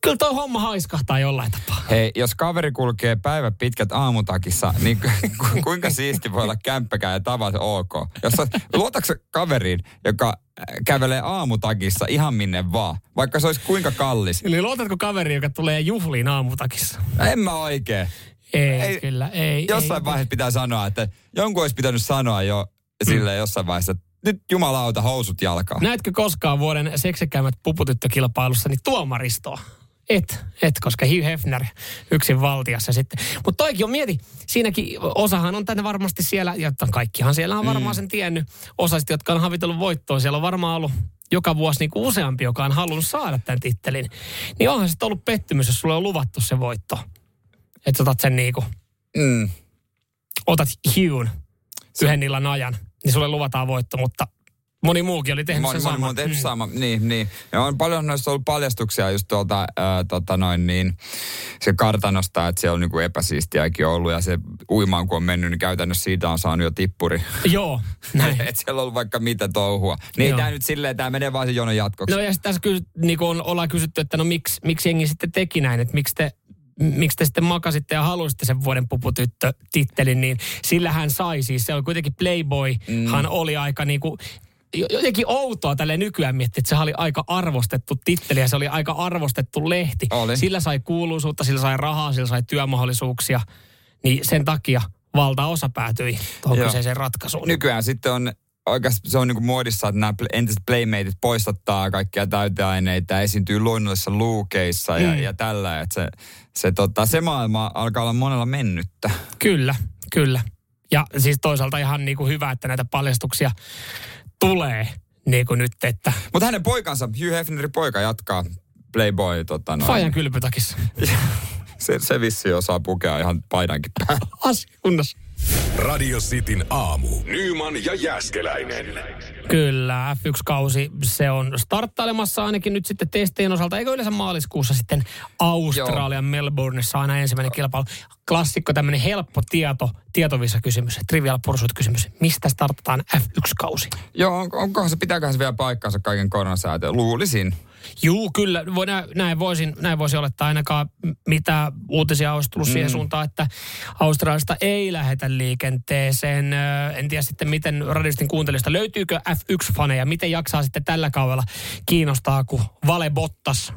kyllä tuo homma haiskahtaa jollain tapaa. Hei, jos kaveri kulkee päivä pitkät aamutakissa, niin ku- kuinka siisti voi olla kämppäkään ja tavat ok? Jos sä, luotatko sä kaveriin, joka äh, kävelee aamutakissa ihan minne vaan, vaikka se olisi kuinka kallis? Eli luotatko kaveri, joka tulee juhliin aamutakissa? En mä oikein. Ei, Ei, ei kyllä, ei. Jossain ei. vaiheessa pitää sanoa, että jonkun olisi pitänyt sanoa jo sille jossain vaiheessa, että nyt jumalauta housut jalkaan. Näetkö koskaan vuoden seksikkäimmät puputyttökilpailussa niin tuomaristoa? Et, et, koska Hugh Hefner yksin valtiassa sitten. Mutta toikin on, mieti, siinäkin osahan on tänne varmasti siellä, ja kaikkihan siellä on varmaan sen tiennyt, osa sitten, jotka on havitellut voittoa, siellä on varmaan ollut joka vuosi niin kuin useampi, joka on halunnut saada tämän tittelin. Niin onhan se ollut pettymys, jos sulle on luvattu se voitto. Että otat sen niin kuin, Mm. otat Hughen yhden illan ajan, niin sulle luvataan voitto, mutta moni muukin oli tehnyt Moni, sen moni, moni tehnyt Mm. sama. Niin, niin. Ja on paljon noista ollut paljastuksia just tuolta, ää, tota noin niin, se kartanosta, että siellä on niinku epäsiistiäkin ollut ja se uimaan kun on mennyt, niin käytännössä siitä on saanut jo tippuri. Joo, näin. (laughs) että siellä on ollut vaikka mitä touhua. Niin tämä nyt silleen, tämä menee vaan se jonon jatkoksi. No ja sitten tässä kysy, niin on, ollaan kysytty, että no miksi, miksi jengi sitten teki näin, että miksi te, miksi te sitten makasitte ja halusitte sen vuoden puputyttö-tittelin, niin sillä hän sai siis, se oli kuitenkin Playboy, mm. hän oli aika niin kuin, jotenkin outoa tälle nykyään miettiä, että se oli aika arvostettu titteli ja se oli aika arvostettu lehti. Oli. Sillä sai kuuluisuutta, sillä sai rahaa, sillä sai työmahdollisuuksia, niin sen takia valtaosa päätyi tuohon Joo. kyseiseen ratkaisuun. Nykyään sitten on oikeasti se on niinku muodissa, että nämä entiset playmateit poistattaa kaikkia täyteaineita esiintyy luonnollisissa luukeissa ja, Mm. ja tällä. Että se, se, tota, se maailma alkaa olla monella mennyttä. Kyllä, kyllä. Ja siis toisaalta ihan niin kuin hyvä, että näitä paljastuksia tulee niin kuin nyt, että Mutta hänen poikansa, Hugh Hefnerin poika jatkaa Playboy. Tota, noin. Fajan kylpytakissa. (laughs) se, se vissi osaa pukea ihan paidankin päälle. Asia kunnossa. Radio Cityn aamu. Nyman ja Jäskeläinen. Kyllä, F1-kausi, se on starttailemassa ainakin nyt sitten testien osalta. Eikö yleensä maaliskuussa sitten Australian Melbourneissa aina ensimmäinen kilpailu? Klassikko, tämmöinen helppo tieto, tietovisa kysymys, trivial pursuit kysymys. Mistä startataan F1-kausi? Joo, on, onkohan se, pitääköhän se vielä paikkaansa kaiken koronasäätöön? Luulisin. Juu, kyllä. Voi, nä, näin, voisin, näin voisi olettaa ainakaan mitä uutisia olisi tullut mm. siihen suuntaan, että Australiasta ei lähetä liikenteeseen. En tiedä sitten, miten radistin kuuntelijoista löytyykö F1-faneja, miten jaksaa sitten tällä kaudella kiinnostaa, kun Vale Bottas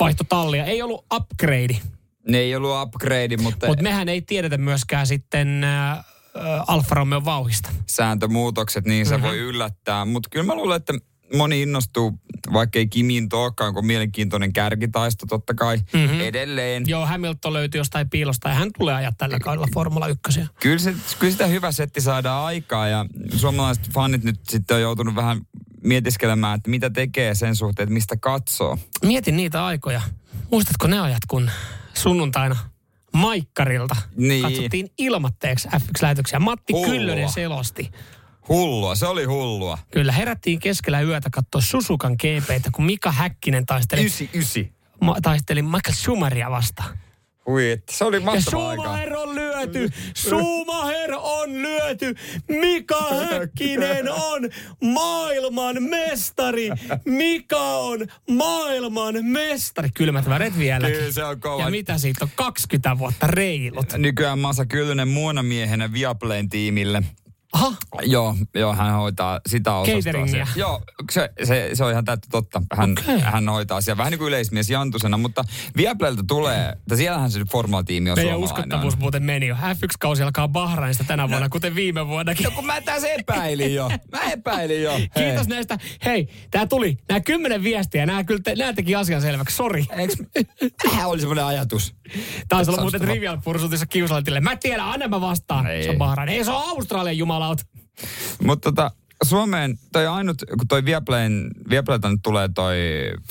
vaihto tallia. Ei ollut upgrade, Ne ei ollut upgrade, mutta mutta mehän ei tiedetä myöskään sitten ö, Alfa Romeo vauhista. sääntömuutokset, niin se mm-hmm. voi yllättää. Mutta kyllä mä luulen, että moni innostuu, vaikka ei Kimiin olekaan, kun mielenkiintoinen kärkitaisto totta kai mm-hmm. edelleen. Joo, Hamilton löytyy jostain piilosta ja hän tulee ajaa tällä kaudella Formula 1. Kyllä, se, kyllä sitä hyvä setti saadaan aikaa ja suomalaiset fanit nyt sitten on joutunut vähän mietiskelemään, että mitä tekee sen suhteen, että mistä katsoo. Mietin niitä aikoja. Muistatko ne ajat, kun sunnuntaina Maikkarilta Niin. katsottiin ilmatteeksi F1-lähetyksiä. Matti Hullua. Kyllönen selosti. Hullua, se oli hullua. Kyllä, herättiin keskellä yötä katsoa Susukan GPtä, kun Mika Häkkinen taisteli, Ysi, ysi. ma, taisteli Michael Schumacheria vastaan. Hui, että se oli Ja mahtava aika. Schumacher on lyöty! Schumacher on lyöty! Mika Häkkinen on maailman mestari! Mika on maailman mestari! Kylmät väret vieläkin. Kyllä se on kova. Ja mitä siitä on 20 vuotta reilut? Nykyään Masa Kyllönen muonamiehenä Viaplayn tiimille. Aha, Joo, joo, hän hoitaa sitä osastoa. Joo, se, se, se on ihan täyttä totta. Hän, Okei. hän hoitaa siellä vähän niin kuin yleismies Jantusena, mutta Viaplaylta tulee, että siellähän se Formula-tiimi on meidän uskottavuus muuten meni jo. F1-kausi alkaa Bahrainista tänä vuonna, kuten viime vuonnakin. No kun mä tässä epäilin jo. Mä epäilin jo. (laughs) Hei. Kiitos näistä. Hei, tää tuli. Nämä kymmenen viestiä, nämä kyllä te, nämä teki asian selväksi. Sori. Tähän oli semmoinen ajatus. Taisi olla muuten Trivial Pursuitissa kiusallitille. Mä tiedän, anna mä vastaan. Ei. Se on Bahrain. Ei se on Australian jumalaut. Mutta tota, Suomeen, toi ainut, kun toi Viaplayn, Viaplayta nyt tulee toi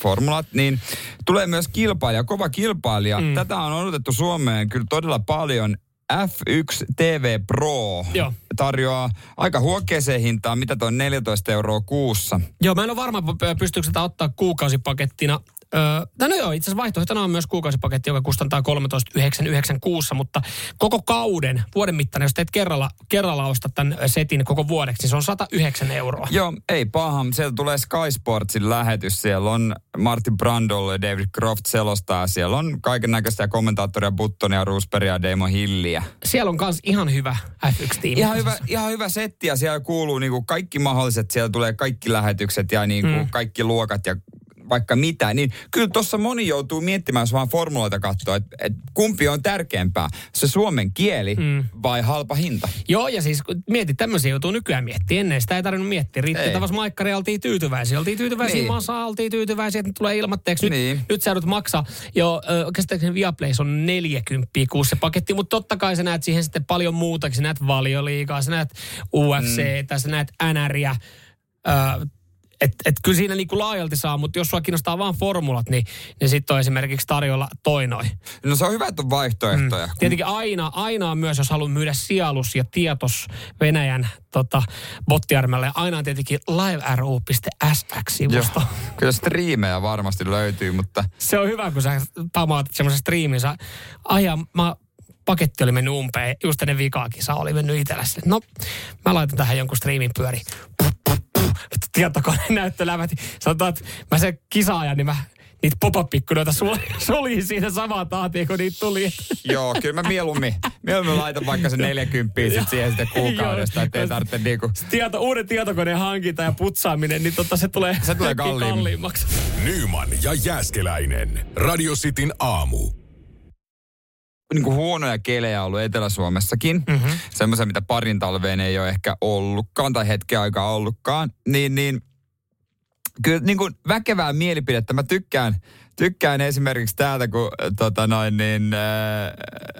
formulat, niin tulee myös kilpailija, kova kilpailija. Mm. Tätä on odotettu Suomeen kyllä todella paljon. F1 TV Pro Joo. tarjoaa aika huokeeseen hintaan, mitä toi 14 euroa kuussa. Joo, mä en ole varma, pystyykö sitä ottaa kuukausipakettina. Öö, no joo, itse asiassa vaihtoehtona on myös kuukausipaketti, joka kustantaa 13,996, mutta koko kauden, vuoden mittainen, jos teet kerralla, kerralla ostat tämän setin koko vuodeksi, niin se on 109 euroa. Joo, ei paha. Sieltä tulee Sky Sportsin lähetys. Siellä on Martin Brandol ja David Croft selostaa. Siellä on kaiken näköisiä kommentaattoria, Buttonia, Roosbergia ja Damon Hilliä. Siellä on myös ihan hyvä F1-tiimi. Ihan hyvä, ihan hyvä setti ja siellä kuuluu niinku kaikki mahdolliset. Siellä tulee kaikki lähetykset ja niinku mm. kaikki luokat ja vaikka mitä, niin kyllä tuossa moni joutuu miettimään, jos vaan formuloita katsoa, että et kumpi on tärkeämpää, se suomen kieli mm. vai halpa hinta. Joo, ja siis kun mietit, tämmöisiä joutuu nykyään miettimään. Ennen sitä ei tarvinnut miettiä. Riitti Ei. tavas maikkari, oltiin tyytyväisiä. Oltiin tyytyväisiä Niin. massa, oltiin tyytyväisiä, että tulee ilmatteeksi. Nyt, Niin. nyt sä joudut maksaa. Joo, käsittääkseni Viaplays on 40 kuussa se paketti, mutta totta kai sä näet siihen sitten paljon muutakin. Sä näet valioliigaa, sä näet UFC, mm. sä näet NRiä. Ö, et, et kyllä siinä niinku laajalti saa, mutta jos sua kiinnostaa vaan formulat, niin, niin sitten on esimerkiksi tarjolla toi noin. No se on hyvä, että on vaihtoehtoja. Mm. Tietenkin aina, aina on myös, jos haluat myydä sielus ja tietos Venäjän tota, bottiarmelle, aina on tietenkin liveru.sx-sivusto. Kyllä striimejä varmasti löytyy, mutta Se on hyvä, kun sä tamaat semmoisen striimin. Sä, ai ja, mä, paketti oli mennyt umpeen, just ennen vikakisa oli mennyt itsellä. No, mä laitan tähän jonkun striimin pyöri. Vittu, Tietokoneen näyttö läväti. Sanotaan, että mä se kisaajan, niin mä niitä pop-up-ikkunoita sul- suljin siinä samaan tahtiin, kun niitä tuli. joo, kyllä mä mieluummin, mieluummin laitan vaikka se 40 sit siihen sitten kuukaudesta, ettei tarvitse niinku... Tieto, uuden tietokoneen hankinta ja putsaaminen, niin totta se tulee, Se tulee kalliimmaksi. Nyman ja Jääskeläinen. Radio Cityn aamu. Niin kuin huonoja kelejä ollut Etelä-Suomessakin. Mm-hmm. Semmoisia, mitä parin talveen ei ole ehkä ollutkaan tai hetken aikaa ollutkaan. Niin, niin kyllä niin kuin väkevää mielipidettä. Mä tykkään, tykkään esimerkiksi täältä, kun tota noin, niin, äh,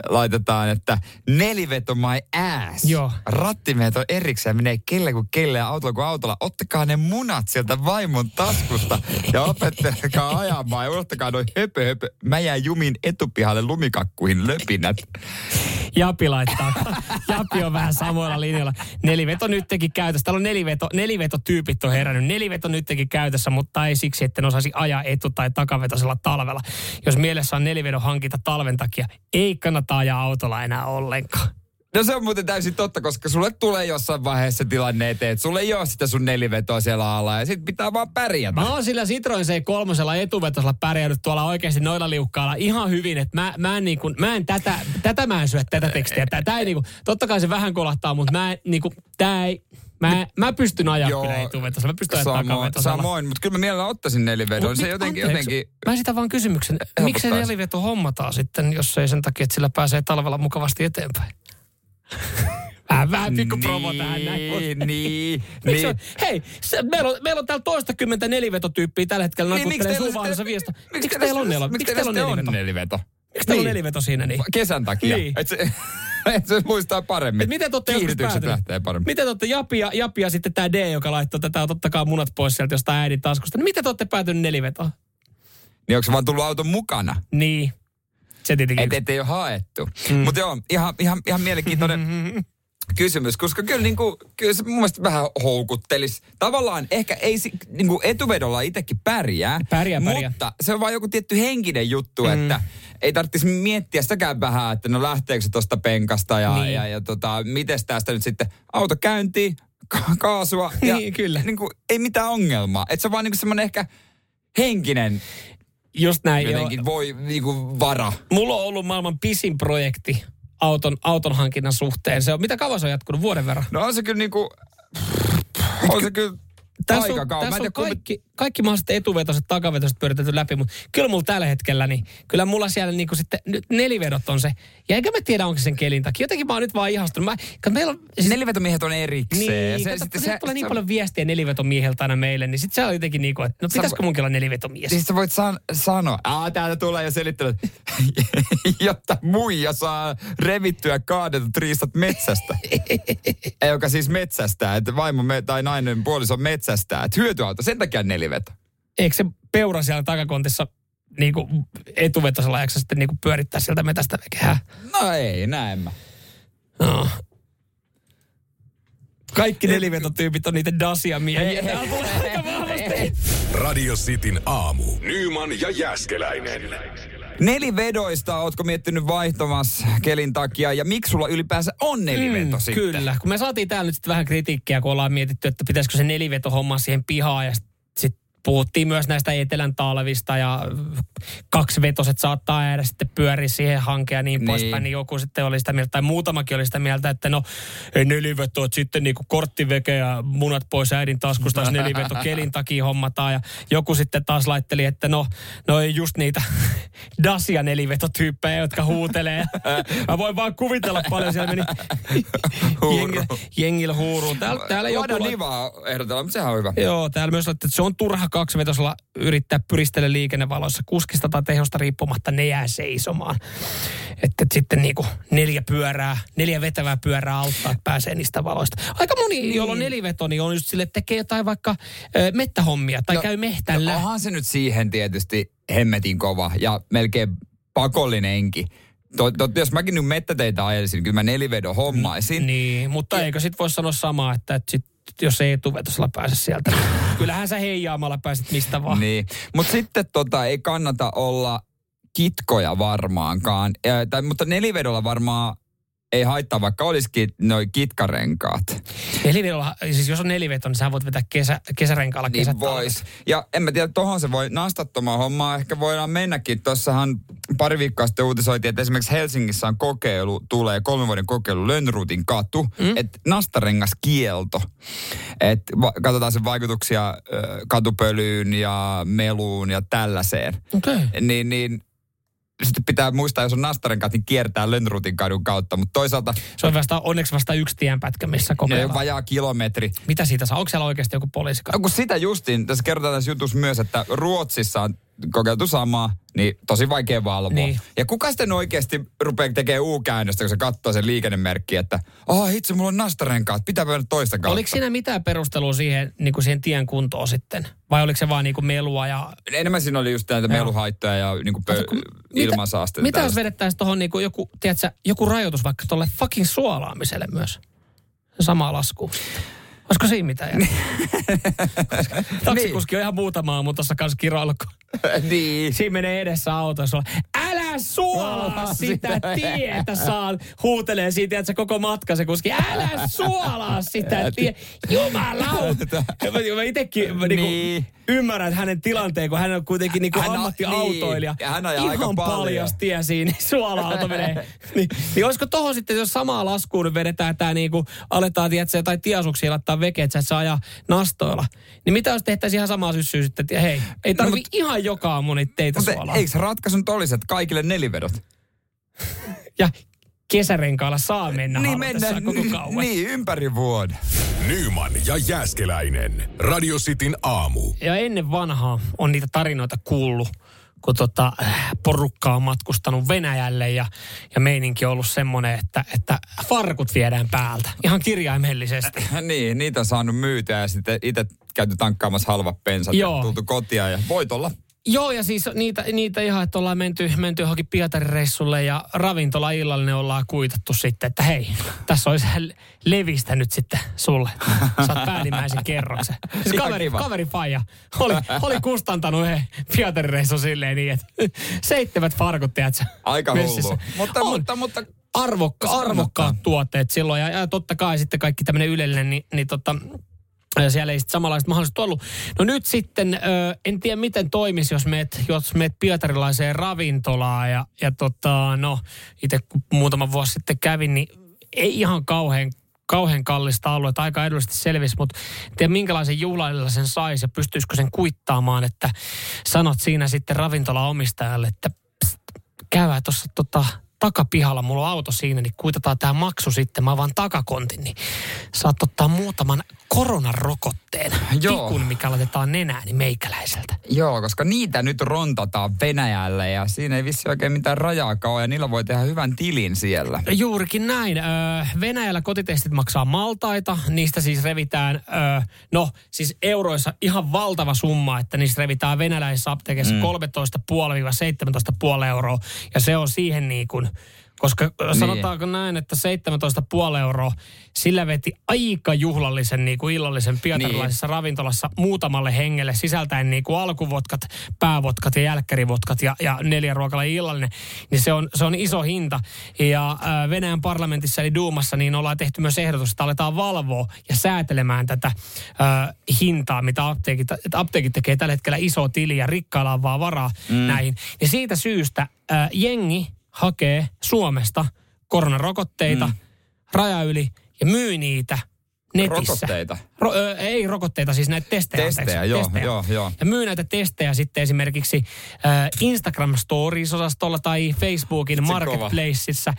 laitetaan, että neliveto my ass. Joo. Rattimeet on erikseen, menee kelle kuin kelle ja autolla kuin autolla. Ottakaa ne munat sieltä vaimon taskusta ja opettakaa ajamaan ja unohtakaa noin höpö, höpö. Mä jään jumin etupihalle lumikakkuihin löpinät. Japi laittaa. (laughs) Japi on vähän samoilla linjoilla. Neliveto nytkin käytössä. Täällä on neliveto, nelivetotyypit on herännyt. Neliveto nytkin käytössä, mutta ei siksi, että en osaisi ajaa etu- tai takavetoisella talvella. Jos mielessä on nelivedon hankinta talven takia, ei kannata ajaa autolla enää ollenkaan. No se on muuten täysin totta, koska sulle tulee jossain vaiheessa tilanne eteen, että sulle ei ole sitä sun nelivetoa siellä alla ja sit pitää vaan pärjätä. Mä oon sillä Citroen C3 etuvetoisella pärjännyt tuolla oikeasti noilla liukkailla ihan hyvin, että mä, mä, en, niinku, mä en tätä, tätä mä en syö tätä tekstiä. Tää, tää ei niinku, totta kai se vähän kolahtaa, mutta mä en, niinku, tää ei, mä, mä pystyn ajaa Joo, kyllä etuvetoisella, mä pystyn ajaa Samoin, takavetosella. samoin mutta kyllä mä mielellään ottaisin nelivedon. Mut Se jotenkin, anteeksi, jotenkin, Mä esitän vaan kysymyksen. Miksi neliveto hommataan sitten, jos ei sen takia, että sillä pääsee talvella mukavasti eteenpäin? (laughs) Vähän, vähän pikku promo tähän näin. Niin, niin, niin. on, hei, se, meillä, on, meillä on täällä toistakymmentä nelivetotyyppiä tällä hetkellä Niin, miksi nakuttelee teillä sun sitten- Miksi teillä on neliveto? Miksi teillä on neliveto? neliveto? Miksi teillä on Niin. neliveto siinä niin? Kesän takia. Niin. Et se, (laughs) (laughs) et se muistaa paremmin. Et miten te joskus Kiihdytykset lähtee paremmin. Miten te olette Japi ja, Japi ja sitten tämä D, joka laittoi tätä, ottakaa munat pois sieltä jostain äidin taskusta. Niin miten te olette päätynyt nelivetoon? Niin onko se vaan tullut auton mukana? Niin. Se tietenkin. Et, et ei ole haettu. Mm. Mutta joo, ihan, ihan, ihan mielenkiintoinen (laughs) kysymys, koska kyllä, niin kuin, kyllä se mun mielestä vähän houkuttelisi. Tavallaan ehkä ei niin kuin etuvedolla itsekin pärjää, Pärjää, pärjää. mutta se on vaan joku tietty henkinen juttu, mm. että ei tarvitsisi miettiä sitäkään vähän, että no lähteekö se tuosta penkasta ja, Niin. ja, ja tota, miten tästä nyt sitten auto käyntiin, ka- kaasua ja Niin, kyllä. Niin kuin, ei mitään ongelmaa. Että se on vaan niin semmoinen ehkä henkinen Just näin. Joo. jotenkin voi niin kuin vara. Mulla on ollut maailman pisin projekti auton, auton hankinnan suhteen. Se on, mitä kauan se on jatkunut? Vuoden verran? No on se kyllä niinku, on se kyllä tässä Aika on, kauan. Tässä on tiedä, kumpi- kaikki, kaikki mahdolliset etuvetoset, takavetoset pyöritetty läpi, mutta kyllä mulla tällä hetkellä, niin kyllä mulla siellä niinku sitten nyt nelivedot on se. Ja enkä mä tiedä, onko se sen kelin takia. Jotenkin mä oon nyt vaan ihastunut. Mä, meillä on, siis, Nelivetomiehet on erikseen. niin, se, kato, se, tulee niin paljon viestiä nelivetomieheltä aina meille, niin sitten se on jotenkin niin kuin, että no pitäisikö munkin olla nelivetomies? Siis sä voit san- sanoa, aa täältä tulee ja selittää, (laughs) jotta muija saa revittyä kaadetut riistat metsästä. (laughs) Joka siis metsästää, että vaimo me, tai nainen puoliso metsästää. Että hyötyauto, sen takia neliveto. Eikö se peura siellä takakontissa niin kuin etuvetosella jaksa sitten niin kuin pyörittää sieltä metästä kehää? No ei, näin mä. No. Kaikki nelivetotyypit on niitä dasia miehiä. Radio Cityn aamu. Nyman ja Jäskeläinen. Nelivedoista ootko miettinyt vaihtamassa kelin takia ja miksi sulla ylipäänsä on neliveto Mm, sitten? Kyllä, kun me saatiin täällä nyt sitten vähän kritiikkiä, kun ollaan mietitty, että pitäisikö se neliveto homma siihen pihaan ja sitten puhuttiin myös näistä etelän talvista ja kaksivetoset saattaa jäädä sitten pyöriä siihen hankeen ja niin, Niin. niin. poispäin. Niin joku sitten oli sitä mieltä, tai muutamakin oli sitä mieltä, että no neliveto, että sitten niinku korttiveke ja munat pois äidin taskusta, jos neliveto kelin takia hommataan. Ja joku sitten taas laitteli, että no, no ei just niitä (laughs) Dacia nelivetotyyppejä, jotka huutelee. Mä voin vaan kuvitella paljon siellä meni (laughs) jengillä, huuruun. Täällä, täällä joku... Nivaa ehdotella, mutta sehän on hyvä. Joo, täällä myös että se on turha kaksivetosella yrittää pyristellä liikennevaloissa. Kuskista tai tehosta riippumatta ne jää seisomaan. Että sitten niinku neljä pyörää, neljä vetävää pyörää auttaa, että pääsee niistä valoista. Aika moni, jolla on neliveto, niin on just sille, että tekee jotain vaikka ö, mettähommia tai no, käy mehtällä. No, onhan se nyt siihen tietysti hemmetin kova ja melkein pakollinenkin. To, to, jos mäkin nyt mettäteitä ajelisin, niin kyllä mä nelivedon hommaisin. Niin, mutta eikö sit voi sanoa samaa, että, että sit, jos ei etuvetosella pääse sieltä. niin (laughs) Kyllähän sä heijaamalla pääset mistä vaan. Niin. Mutta sitten tota, ei kannata olla kitkoja varmaankaan. Ja, tai, mutta nelivedolla varmaan ei haittaa, vaikka olisikin noi kitkarenkaat. Nelivedolla, siis jos on neliveto, niin sä voit vetää kesä, kesärenkaalla kesät Niin vois. Ja en mä tiedä, tohon se voi nastattomaan hommaa ehkä voidaan mennäkin. Tuossahan pari viikkoa sitten uutisoitiin, että esimerkiksi Helsingissä on kokeilu, tulee kolmen vuoden kokeilu Lönnrutin katu, mm. että nastarengas kielto. Että va- katsotaan sen vaikutuksia katupölyyn ja meluun ja tällaiseen. Okei. Okay. Niin, niin sitten pitää muistaa, jos on nastarenkaat, niin kiertää Lönnrutin kadun kautta. Mutta toisaalta Se on vasta, onneksi vasta yksi tienpätkä, missä kokeillaan. vajaa kilometri. Mitä siitä saa? Onko siellä oikeasti joku poliisi? No kun sitä justiin, tässä kerrotaan tässä jutussa myös, että Ruotsissa on kokeiltu samaa, niin tosi vaikea valvoa. Niin. Ja kuka sitten oikeasti rupeaa tekemään U-käännöstä, kun se katsoo sen liikennemerkki, että oh itse mulla on nastarenkaat, pitää mennä toista kautta. Oliko siinä mitään perustelua siihen, niin kuin siihen tien kuntoon sitten? Vai oliko se vaan niin kuin melua ja... Enemmän siinä oli just näitä Joo. meluhaittoja ja niin kuin Kato, pö- ilmansaasteita. Mitä jos tällaista. vedettäisiin tuohon niin kuin joku, tiedätkö, joku rajoitus vaikka tuolle fucking suolaamiselle myös? Sama lasku. Olisiko siinä mitään järkeä? (laughs) Taksikuski on ihan muutama aamu tuossa kanssa kiroilla, kun niin. siinä menee edessä auto ja sulla, älä suolaa Suolaa sitä tietä, saa huutelee siitä, että se koko matka se kuski, älä suolaa sitä tietä, jumalauta. (laughs) Mä, mä itekin mä niinku Niin. ymmärrän hänen tilanteen, kun hän on kuitenkin niinku Hän on- ammattiautoilija. niin, ja hän ajaa Ihan aika paljon. paljas tie siinä, (laughs) suola-auto menee. niin, niin olisiko tohon sitten, jos samaa laskuun nyt vedetään tää niinku, aletaan, tiedätkö, jotain tiasuksia laittaa veke, että sä et saa ajaa nastoilla. Niin mitä jos tehtäisiin ihan samaa syssyä sitten, että hei, ei tarvi mut- ihan joka aamu niitä teitä Mutta suolaa. eikö ratkaisu nyt olisi, että kaikille nelivedot? Ja kesärenkaalla saa mennä niin halutessaan koko kauan. niin, ympäri vuoden. Nyman ja Jäskeläinen. Radio Cityn aamu. Ja ennen vanhaa on niitä tarinoita kuullut, kun tota, äh, porukka on matkustanut Venäjälle ja, ja meininki on ollut semmoinen, että, että farkut viedään päältä. Ihan kirjaimellisesti. niin, niitä on saanut myytyä ja sitten itse käyty tankkaamassa halvat pensat Joo. ja tultu kotia ja voitolla. Joo, ja siis niitä, niitä ihan, että ollaan menty, menty johonkin Pietarin-reissulle ja ravintola illallinen ollaan kuitattu sitten, että hei, tässä olisi levistä nyt sitten sulle. Saat päällimmäisen kerroksen. Siis kaveri, kiva. kaveri faija oli, oli kustantanut he Pietarin-reissu silleen niin, että seitsemät farkut, tiedätkö? Aika hullu. Mutta, On. mutta, mutta Arvokka, arvokkaat tuotteet silloin ja, ja totta kai sitten kaikki tämmöinen ylellinen, niin, niin tota, siellä ei sitten samanlaiset mahdollisuudet ollut. No nyt sitten, en tiedä miten toimisi, jos meet, jos meet pietarilaiseen ravintolaan ja, ja tota, no itse kun muutama vuosi sitten kävin, niin ei ihan kauhean kauhean kallista ollut, että aika edullisesti selvisi, mutta en tiedä minkälaisen juhlalla sen saisi ja pystyisikö sen kuittaamaan, että sanot siinä sitten ravintola-omistajalle, että pst, tuossa tota, takapihalla, mulla on auto siinä, niin kuitataan tämä maksu sitten, mä avaan takakontin, niin saat ottaa muutaman koronarokotteen. Joo. Tikun, mikä laitetaan nenään, niin meikäläiseltä. Joo, koska niitä nyt rontataan Venäjälle ja siinä ei vissi oikein mitään rajaakaan ole ja niillä voi tehdä hyvän tilin siellä. Juurikin näin. Öö, Venäjällä kotitestit maksaa maltaita, niistä siis revitään, öö, no siis euroissa ihan valtava summa, että niistä revitään venäläisissä apteekissa mm. 13,5-17,5 euroa. Ja se on siihen niin kuin, koska sanotaanko näin, että 17,5 euroa, sillä veti aika juhlallisen niin kuin illallisen pietarilaisessa niin. ravintolassa muutamalle hengelle sisältäen niin kuin alkuvodkat, päävodkat ja jälkkärivodkat ja, ja neljä ruokalla illallinen. Niin se on, se on iso hinta. Ja äh, Venäjän parlamentissa eli Duumassa niin ollaan tehty myös ehdotus, että aletaan valvoa ja säätelemään tätä äh, hintaa, mitä apteekit, apteekit tekee tällä hetkellä iso tili ja rikkailla on vaan varaa mm. näihin. Ja siitä syystä äh, jengi hakee Suomesta koronarokotteita mm. raja yli ja myy niitä netissä. Rokotteita? Ro, ö, ei rokotteita, siis näitä testejä. Testejä, joo, testejä. joo, joo. Ja myy näitä testejä sitten esimerkiksi äh, Instagram Stories-osastolla tai Facebookin Marketplaceissa.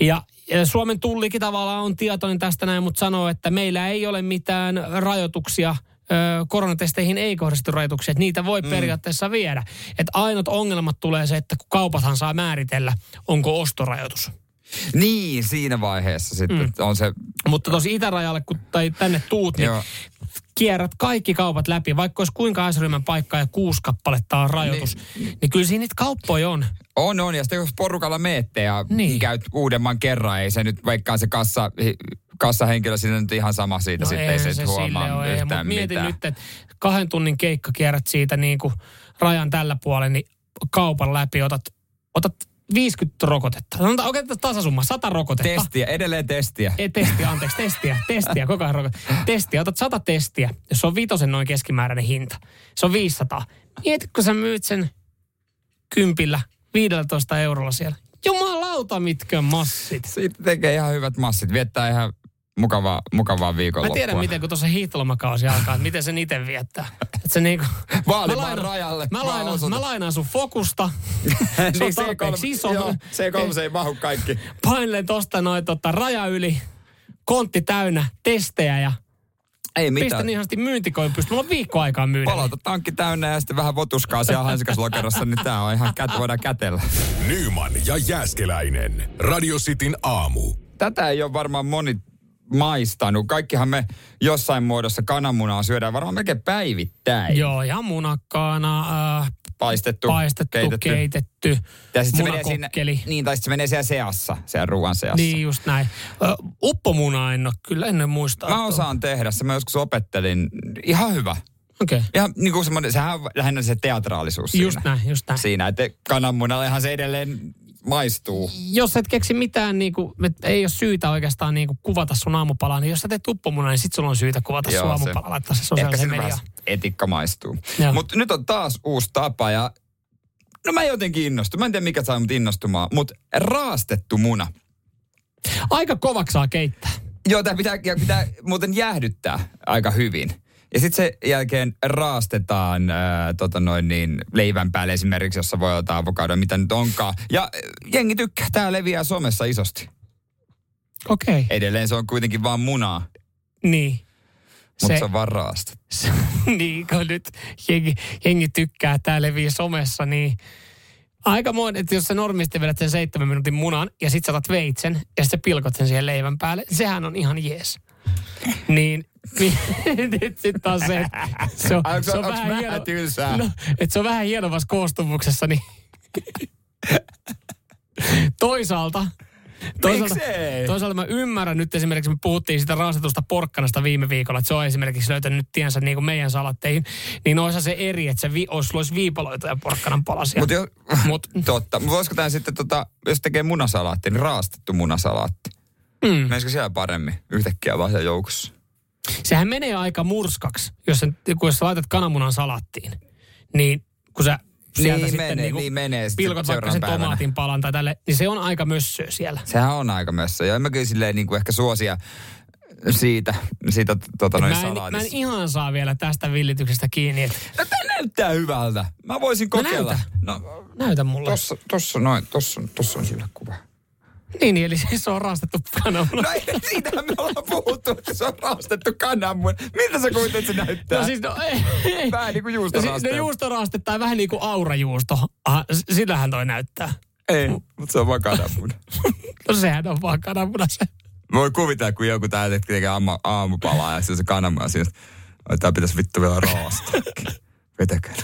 Ja, ja Suomen tullikin tavallaan on tietoinen tästä näin, mutta sanoo, että meillä ei ole mitään rajoituksia koronatesteihin ei kohdistu rajoituksia, että niitä voi mm. periaatteessa viedä. Että ainut ongelmat tulee se, että kun kaupathan saa määritellä, onko ostorajoitus. Niin, siinä vaiheessa sitten mm. on se... Mutta tosi itärajalle, kun tai tänne tuut, niin Joo. kierrät kaikki kaupat läpi, vaikka olisi kuinka S-ryhmän paikkaa ja kuusi kappaletta on rajoitus, niin, niin kyllä siinä niitä kauppoja on. On, on. Ja sitten jos porukalla meette ja niin. käyt uudemman kerran, ei se nyt vaikka se kassa, kassahenkilö siinä nyt ihan sama siitä, no sitten ei se, se huomaa ole, yhtään mietin mitään. nyt, että kahden tunnin keikka kierrät siitä niin kuin rajan tällä puolella, niin kaupan läpi otat, otat 50 rokotetta. Sanotaan oikein tasasumma, 100 rokotetta. Testiä, edelleen testiä. Ei, testiä, anteeksi, testiä, testiä, koko ajan rokote. Testiä, otat 100 testiä, jos se on vitosen noin keskimääräinen hinta. Se on 500. Mieti, kun sä myyt sen kympillä, 15 eurolla siellä. Jumalauta, mitkä massit. Siitä tekee ihan hyvät massit. Viettää ihan mukavaa, mukavaa Mä viikonloppua. tiedän, miten kun tuossa hiihtolomakausi alkaa, että miten sen itse viettää. Että se niinku, Vaalimaan rajalle. Mä osoitan. mä lainaan sun fokusta. (laughs) se on niin tarpeeksi iso. Joo, C3 se ei mahu kaikki. Painelen tosta noin tota, raja yli, kontti täynnä, testejä ja Ei mitään. pistän ihan asti myyntikoin pystyyn. Mulla on viikko aikaa myydä. Palauta tankki täynnä ja sitten vähän votuskaa siellä hansikaslokerossa, niin tää on ihan kät, voidaan kätellä. Nyman ja Jääskeläinen. Radio Cityn aamu. Tätä ei ole varmaan moni maistanut. Kaikkihan me jossain muodossa kananmunaa syödään varmaan melkein päivittäin. Joo, ja munakkaana, äh, Paistettu, paistettu, keitetty, keitetty Ja sit se menee siinä, niin, tai sitten se menee siellä seassa, siellä ruoan seassa. Niin just näin. Ö, uppomunaa en ole kyllä ennen muistaa. Mä osaan tehdä se, mä joskus opettelin. Ihan hyvä. Okei. Okay. Ihan niin kuin semmoinen, sehän on lähinnä se teatraalisuus Just siinä. näin, just näin. Siinä, että kananmunallehan se edelleen maistuu. jos et keksi mitään, niin kuin, ei ole syytä oikeastaan niin kuin, kuvata sun aamupalaa, niin jos sä teet uppomunan, niin sit sulla on syytä kuvata Joo, sun se- aamupala, laittaa se Ehkä sosiaaliseen mediaan. etikka maistuu. Mutta nyt on taas uusi tapa ja no mä jotenkin innostun. Mä en tiedä mikä saa mut innostumaan, mutta raastettu muna. Aika kovaksi saa keittää. Joo, tämä pitää, pitää muuten jäähdyttää aika hyvin. Ja sitten sen jälkeen raastetaan ää, tota noin niin, leivän päälle esimerkiksi, jossa voi ottaa avokadoa, mitä nyt onkaan. Ja äh, jengi tykkää, tämä leviää somessa isosti. Okei. Okay. Edelleen se on kuitenkin vaan munaa, Niin. mutta se, Se- on vaan. Se, (laughs) niin, kun nyt jengi, jengi tykkää, tää levii somessa, niin aika monen, että jos sä normisti vedät sen seitsemän minuutin munan ja sit sä otat veitsen ja sit sä pilkot sen siihen leivän päälle, sehän on ihan jees. (laughs) Niin nyt sit taas se, että se on, Onks- se on vähän vähän hieno, tylsää? no, että se on vähän hienovassa koostumuksessa, niin toisaalta Toisaalta, Miksei? toisaalta mä ymmärrän nyt esimerkiksi, me puhuttiin sitä raastetusta porkkanasta viime viikolla, että se on esimerkiksi löytänyt nyt tiensä niin kuin meidän salatteihin, niin olisi se eri, että se vi, olisi, olisi viipaloita ja porkkanan palasia. Mutta jo, Mut- totta. Mutta voisiko tämä sitten, tota, jos tekee munasalaatti, niin raastettu munasalaatti. Mm. Menisikö siellä paremmin yhtäkkiä vaan joukossa? Sehän menee aika murskaksi, jos, sen, kun jos sä laitat kananmunan salattiin, niin kun sä sieltä Niin sitten menee, niinku niin menee pilkot vaikka sen päivänä. tomaatin palan tai tälle, niin se on aika mössöä siellä. Sehän on aika mössä. Ja en mä kyllä silleen niin kuin ehkä suosia siitä, siitä tota, noin Mä en, mä en salaatissa. ihan saa vielä tästä villityksestä kiinni. Että, No, tää näyttää hyvältä. Mä voisin No kokeilla. näytä. No, näytä mulle. tossa, tossa noin, tossa, tossa on sulle kuva. Niin, niin, eli siis se on raastettu kananmuna. No ei, siitähän me ollaan puhuttu, että se on raastettu kananmun. Miltä sä kuvitat, että se näyttää? No siis, no ei. Vähän niin kuin No, si- juustoraaste. no juustoraaste tai vähän niin kuin aurajuusto. Aha, sillähän toi näyttää. Ei, mutta se on vaan kananmun. (laughs) No sehän on vaan kananmuna se. Voi kuvitella, kun joku täällä tekee aamu, aamupalaa ja se on se kananmuna siinä, että "Oi, tää pitäisi vittu vielä raastaa. (laughs) Vetäkää.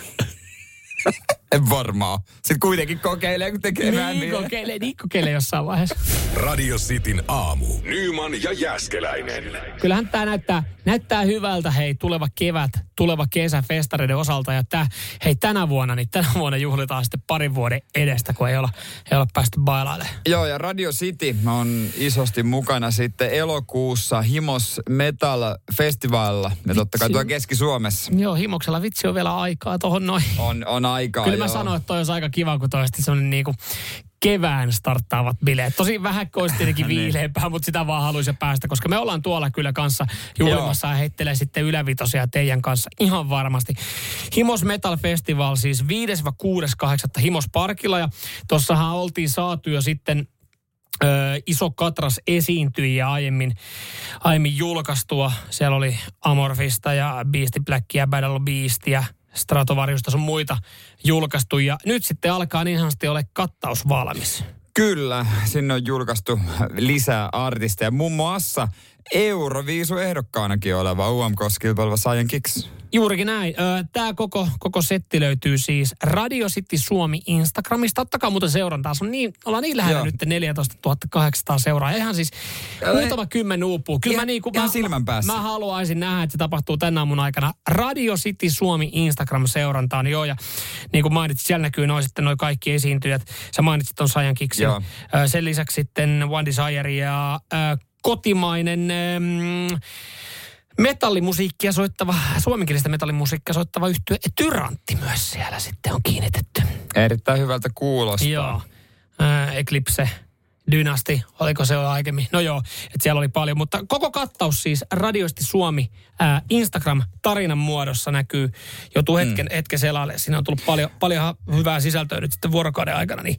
En varmaan. Sitten kuitenkin kokeilee, kun tekee vähän Niin kokeile, niin kokeile jossain vaiheessa. Radio Cityn aamu. Nyman ja Jäskeläinen. Kyllähän tämä näyttää, näyttää hyvältä, hei, tuleva kevät, tuleva kesä festareiden osalta. Ja tää, hei, tänä vuonna, niin tänä vuonna juhlitaan sitten parin vuoden edestä, kun ei olla, ei olla päästy bailailemaan. Joo, ja Radio City on isosti mukana sitten elokuussa Himos Metal Festivalilla. Ja totta kai tuo Keski-Suomessa Joo, himoksella vitsi on vielä aikaa tohon noin. on, on aikaa. Kyllä mä joo. sanoin, että toi olisi aika kiva, kun toi olisi semmoinen niinku kevään starttaavat bileet. Tosi vähän olisi tietenkin (laughs) Niin. viileämpää, mutta sitä vaan haluaisin päästä, koska me ollaan tuolla kyllä kanssa juhlimassa ja heittelee sitten ylävitosia teidän kanssa ihan varmasti. Himos Metal Festival siis 5-6.8. Himos Parkilla ja tossahan oltiin saatu jo sitten ö, iso katras esiintyjiä aiemmin, aiemmin julkaistua. Siellä oli Amorfista ja Beastie Blackia, Battle Beastia, Stratovariusta sun muita julkaistu. Ja nyt sitten alkaa niin sanotusti ole kattaus valmis. Kyllä, sinne on julkaistu lisää artisteja. Muun muassa Euroviisu-ehdokkaanakin oleva UMK-kilpaileva Saiyan Kicks. Juurikin näin. Tämä koko, koko setti löytyy siis Radio City Suomi Instagramista. Ottakaa muuten seurantaa. Se on niin, ollaan niin lähellä Joo. nyt 14 800 seuraa. Ihan siis muutama kymmen uupuu. Kyllä Ihan- mä, niin kuin, mä, silmän päässä. Mä haluaisin nähdä, että se tapahtuu tänä aamun aikana. Radio City Suomi Instagram-seurantaan. Joo, ja niin kuin mainitsit, siellä näkyy noin sitten noin kaikki esiintyjät. Sä mainitsit ton Sajan Kiksin. Joo. Sen lisäksi sitten One Desire ja ö, kotimainen... Ähm, metallimusiikkia soittava, suomenkielistä metallimusiikkia soittava yhtye Tyrantti myös siellä sitten on kiinnitetty. Erittäin hyvältä kuulostaa. Joo. Äh, Eclipse, Dynasti, oliko se jo aiemmin? No joo, että siellä oli paljon, mutta koko kattaus siis Radioisti Suomi äh, Instagram tarinan muodossa näkyy. Joutuu hetken, mm. hetken selaille. Siinä on tullut paljon, paljon hyvää sisältöä nyt sitten vuorokauden aikana. Niin,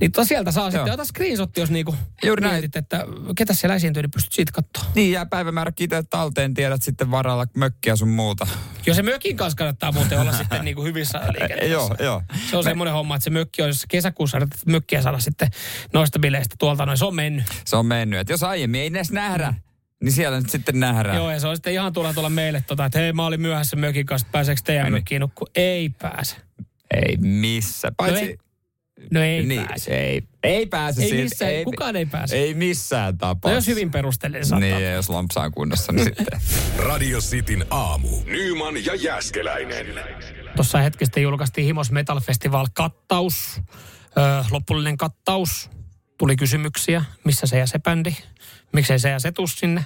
niin to sieltä saa sitten, Joo. ota screenshot, jos niinku Juuri näin. mietit, että ketä siellä esiintyy, niin pystyt siitä katsoa. Niin, jää päivämäärä itse talteen, tiedät sitten varalla mökkiä sun muuta. Jos se mökin kanssa kannattaa muuten olla sitten niin kuin hyvissä (laughs) liikenteessä. joo, joo. Se on semmoinen homma, että se mökki on, jos kesäkuussa mökkiä saada sitten noista bileistä tuolta, noin se on mennyt. Se on mennyt. Et jos aiemmin ei edes nähdä, niin siellä nyt sitten nähdään. Joo, ja se on sitten ihan turha tulla meille, tota, että hei, mä olin myöhässä mökin kanssa, että pääseekö teidän niin. mökkiin? Ei pääse. Ei missä. Paitsi... ei No ei niin, pääse. Ei, ei pääse Ei siitä. missään, kukaan ei pääse. Ei missään No tapauksessa. jos hyvin perustellen saattaa. Niin, jos lompsa on kunnossa, niin sitten. (laughs) Radio Cityn aamu. Nyman ja Jäskeläinen. Tuossa hetkessä julkaistiin Himos Metal Festival kattaus, ö, lopullinen kattaus. Tuli kysymyksiä, missä se ja se bändi, miksei se ja se tuu sinne.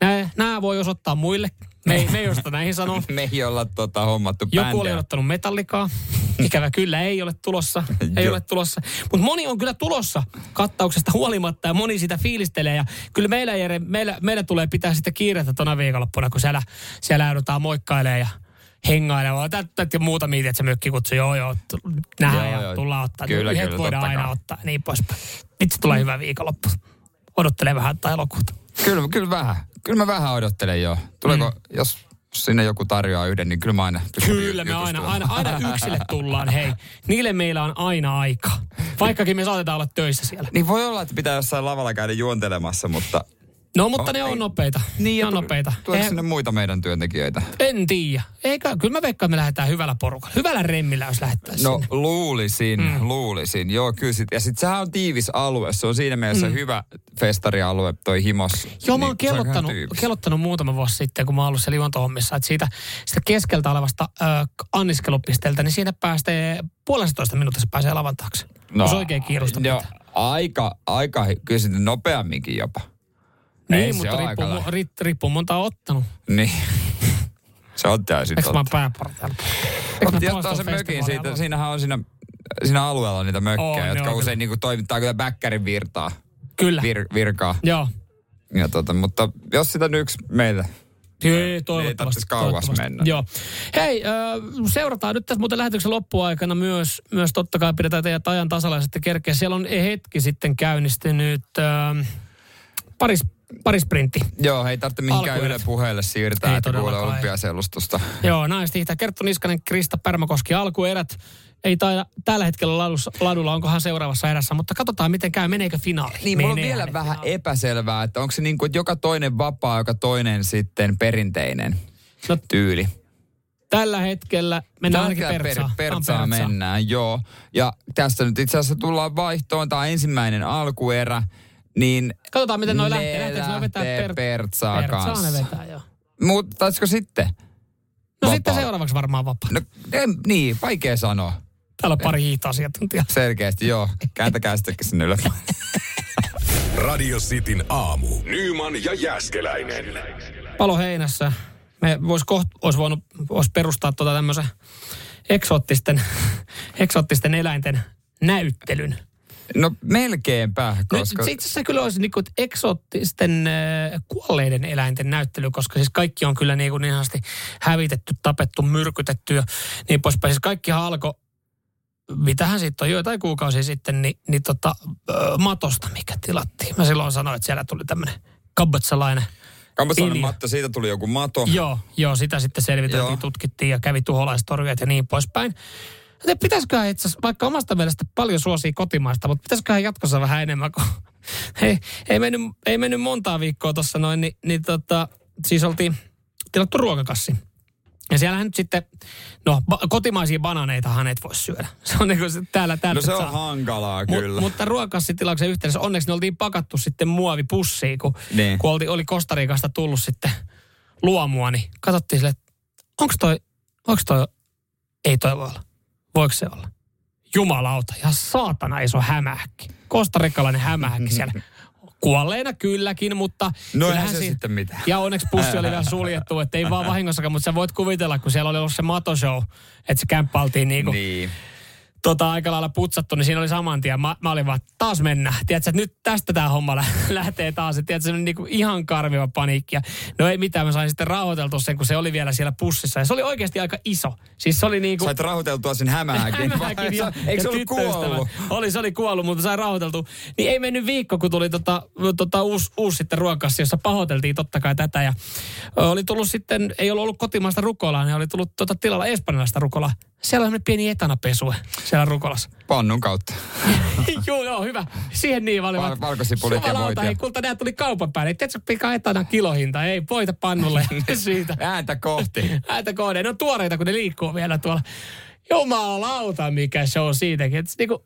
Nää, nää voi osoittaa muille. Me ei, me ei osata näihin sanoa. (laughs) Me ei olla tota, hommattu Joku oli ottanut metallikaa. Ikävä kyllä ei ole tulossa. Ei ole tulossa. Mutta moni on kyllä tulossa kattauksesta huolimatta ja moni sitä fiilistelee. Ja kyllä meillä, Jere, meillä, meillä tulee pitää sitten kiirettä tuona viikonloppuna, kun siellä, siellä joudutaan moikkailemaan ja hengailemaan. Tätä ja muuta miitä, että se mökki kutsuu. Joo, joo, nähdään Joo, ja joo. tullaan ottaa. Kyllä, Yhdet kyllä, voidaan aina kai. ottaa niin poispäin. Vitsi tulee hyvä viikonloppu. Odottelee vähän tai elokuuta. Kyllä, kyllä vähän. Kyllä mä vähän odottelen jo. Tuleeko, mm. jos sinne joku tarjoaa yhden, niin kyllä mä aina Kyllä me aina, aina, aina yksille tullaan, hei. Niille meillä on aina aika. Vaikkakin me saatetaan olla töissä siellä. Niin voi olla, että pitää jossain lavalla käydä juontelemassa, mutta... No, mutta Oh, ne on ei. nopeita. Niin, ne on tu- nopeita. Tuleeko Eh, sinne muita meidän työntekijöitä? En tiedä. Eikä, kyllä mä veikkaan, me lähdetään hyvällä porukalla. Hyvällä remmillä, jos lähdettäisiin No sinne. luulisin, mm. luulisin. Joo, kyllä sit, ja sitten sehän on tiivis alue. Se on siinä mielessä mm. hyvä festarialue, toi Himos. Joo, mä oon Niin, kellottanut, kellottanut muutama vuosi sitten, kun mä oon ollut siellä että siitä, siitä keskeltä olevasta ö, anniskelupisteeltä, niin siinä päästee puolentoista minuutissa pääsee lavan taakse. No, jos oikein kiirusta Joo, aika, aika, kyllä sitten nopeamminkin jopa. Niin, ei se mutta riippuu, mu- ri, riippuu monta on ottanut. Niin. (laughs) se on täysin Eikö mä oon totta. pääportailla? Mutta jättää sen mökin siitä, siinähän on siinä, siinä alueella niitä mökkejä, On, jotka joo, usein niinku toimittaa kyllä bäkkärin virtaa. Kyllä. Vir, virkaa. Joo. Ja tota, mutta jos sitä nyt yksi meillä Ei, toivottavasti. tarvitsisi kauas toivottavasti. mennä. Joo. Hei, seurataan nyt tässä muuten lähetyksen loppuaikana myös, myös totta kai pidetään teidät ajan tasalla ja sitten kerkeä. Siellä on hetki sitten käynnistynyt äh, paris, parisprintti. Joo, ei tarvitse mihinkään. Yle puheelle siirtää, Ei että kuulee olympiaselustusta. Joo, naista hiihtää. Kerttu Niskanen, Krista Pärmäkoski, alkuerät. Ei taida tällä hetkellä ladussa, ladulla, onkohan seuraavassa erässä, mutta katsotaan miten käy, meneekö finaali. Niin, mulla on Menee vielä vähän epäselvää, että onko se niin kuin, että joka toinen vapaa, joka toinen sitten perinteinen No, tyyli. tällä hetkellä mennään Tällä Pertsaan. per, Pertsaa. mennään, joo. Ja tästä nyt itse asiassa tullaan vaihtoon, tämä ensimmäinen alkuerä, niin Katsotaan, miten noi ne lähtee. Lähteekö noi vetää lähtee per... Pertsaa Pertsaa ne kanssa. vetää, joo. Mutta taisiko sitten? No sitten Vapaa. seuraavaksi varmaan vapaa. No, en, niin, vaikea sanoa. Täällä on pari hiihtoasiantuntijaa. Selkeästi, joo. Kääntäkää sittenkin sinne ylös. Radio Cityn aamu. Nyman ja Jäskeläinen. Palo heinässä. Me vois koht, olisi voinut vois perustaa tuota tämmöisen eksoottisten, (laughs) eksoottisten eläinten näyttelyn. No melkeinpä, Koska... Nyt, itse asiassa kyllä olisi niinku eksoottisten äh, kuolleiden eläinten näyttely, koska siis kaikki on kyllä niinku niin sanotusti hävitetty, tapettu, myrkytetty ja niin poispäin. Siis kaikkihan alkoi, mitähän siitä on joitain kuukausia sitten, niin, niin tota, äh, matosta, mikä tilattiin. Mä silloin sanoin, että siellä tuli tämmöinen kambotsalainen. Kambotsalainen matto, siitä tuli joku mato. Joo, joo, sitä sitten selviteltiin, Joo. tutkittiin ja kävi tuholaistorjujat ja niin poispäin. Joten pitäisiköhän itse asiassa, vaikka omasta mielestä paljon suosii kotimaista, mutta pitäisiköhän jatkossa vähän enemmän, kun (laughs) ei, ei, mennyt, ei mennyt montaa viikkoa tuossa noin, niin, niin tota, siis oltiin tilattu ruokakassi. Ja siellähän nyt sitten, no ba- kotimaisia bananeitahan et voi syödä. (laughs) Se on niin kuin se, täällä, täällä No se on saa. hankalaa Mut, kyllä. mutta ruokakassitilauksen yhteydessä onneksi ne oltiin pakattu sitten muovipussiin, kun, Niin. kun oli, oli Kostarikasta tullut sitten luomua, niin katsottiin sille, että onko toi, onko toi, ei toi voi olla. Voiko se olla? Jumalauta, ja saatana iso hämähäkki. Kostarikalainen hämähäkki siellä. (laughs) Kuolleena kylläkin, mutta... No eihän se siinä- sitten mitään. Ja onneksi pussi oli vielä suljettu, että ei vaan vahingossakaan, mutta sä voit kuvitella, kun siellä oli ollut se matoshow, että se kämppä oltiin niinku Niin. Tota, aika lailla putsattu, niin siinä oli saman tien. Mä, mä olin vaan, taas mennä. Tiedätkö, että nyt tästä tämä homma lä- (laughs) lähtee taas. Et Tiedätkö, se oli niinku ihan karmiva paniikki. Ja no ei mitään, mä sain sitten rauhoiteltua sen, kun se oli vielä siellä pussissa. Ja se oli oikeasti aika iso. Siis se oli niinku... Sait rahoiteltua sen hämähäkin. (laughs) Hämähäkin ja- Eikö se ollut kuollut? Oli, se oli kuollut, mutta sai rauhoiteltu. Niin ei mennyt viikko, kun tuli tota, tota uusi, uusi sitten ruokassi, jossa pahoiteltiin totta kai tätä. Ja oli tullut sitten, ei ollut ollut kotimaista rukolaa, niin oli tullut tota tilalla espanjalaista rukolaa. Siellä on pieni etanapesue siellä rukolassa. Pannun kautta. (laughs) joo, joo, hyvä. Siihen niin olin Val- valkosipulit ja voit Hei, kulta, nämä tuli kaupan päälle. Tiedätkö, mikä etana kilohinta? Ei, voita pannulle (laughs) siitä. Ääntä kohti. (laughs) Ääntä kohde. Ne on tuoreita, kun ne liikkuu vielä tuolla. Jumalauta, mikä show siitäkin. Et niinku,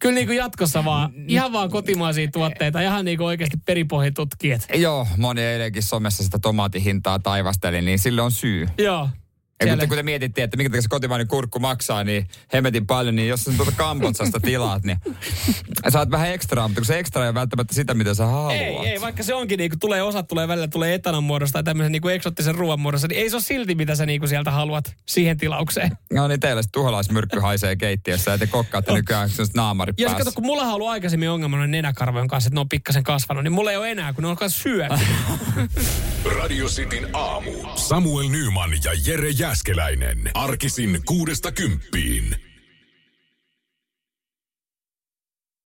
kyllä niinku jatkossa vaan, ihan vaan kotimaisia tuotteita, ihan niinku oikeasti peripohjin tutkijat. Joo, moni eilenkin somessa sitä tomaatihintaa taivasteli, niin sille on syy. Joo. Siellä- kun, kun te mietittiin, että minkä takia se kotimainen kurkku maksaa, niin hemmetin paljon, niin jos sä tuota Kambotsasta tilaat, niin (laughs) saat vähän ekstraa, mutta kun se ekstra ei ole välttämättä sitä, mitä sä haluat. Ei, ei, vaikka se onkin, niinku, tulee osat tulee välillä, tulee etanan muodossa tai tämmöisen niinku eksoottisen ruoan muodossa, niin ei se ole silti, mitä sä niinku sieltä haluat siihen tilaukseen. No niin, teillä se tuholaismyrkky haisee keittiössä ja te kokkaatte nykyään sellaiset naamarit Ja kato, kun mulla on ollut aikaisemmin ongelma noin nenäkarvojen kanssa, että ne on pikkasen kasvanut, niin mulla ei ole enää, kun ne on kanssa syönyt. (laughs) Radio Cityn aamu. Samuel Nyman ja Jere Jäskeläinen. Arkisin kuudesta kymppiin.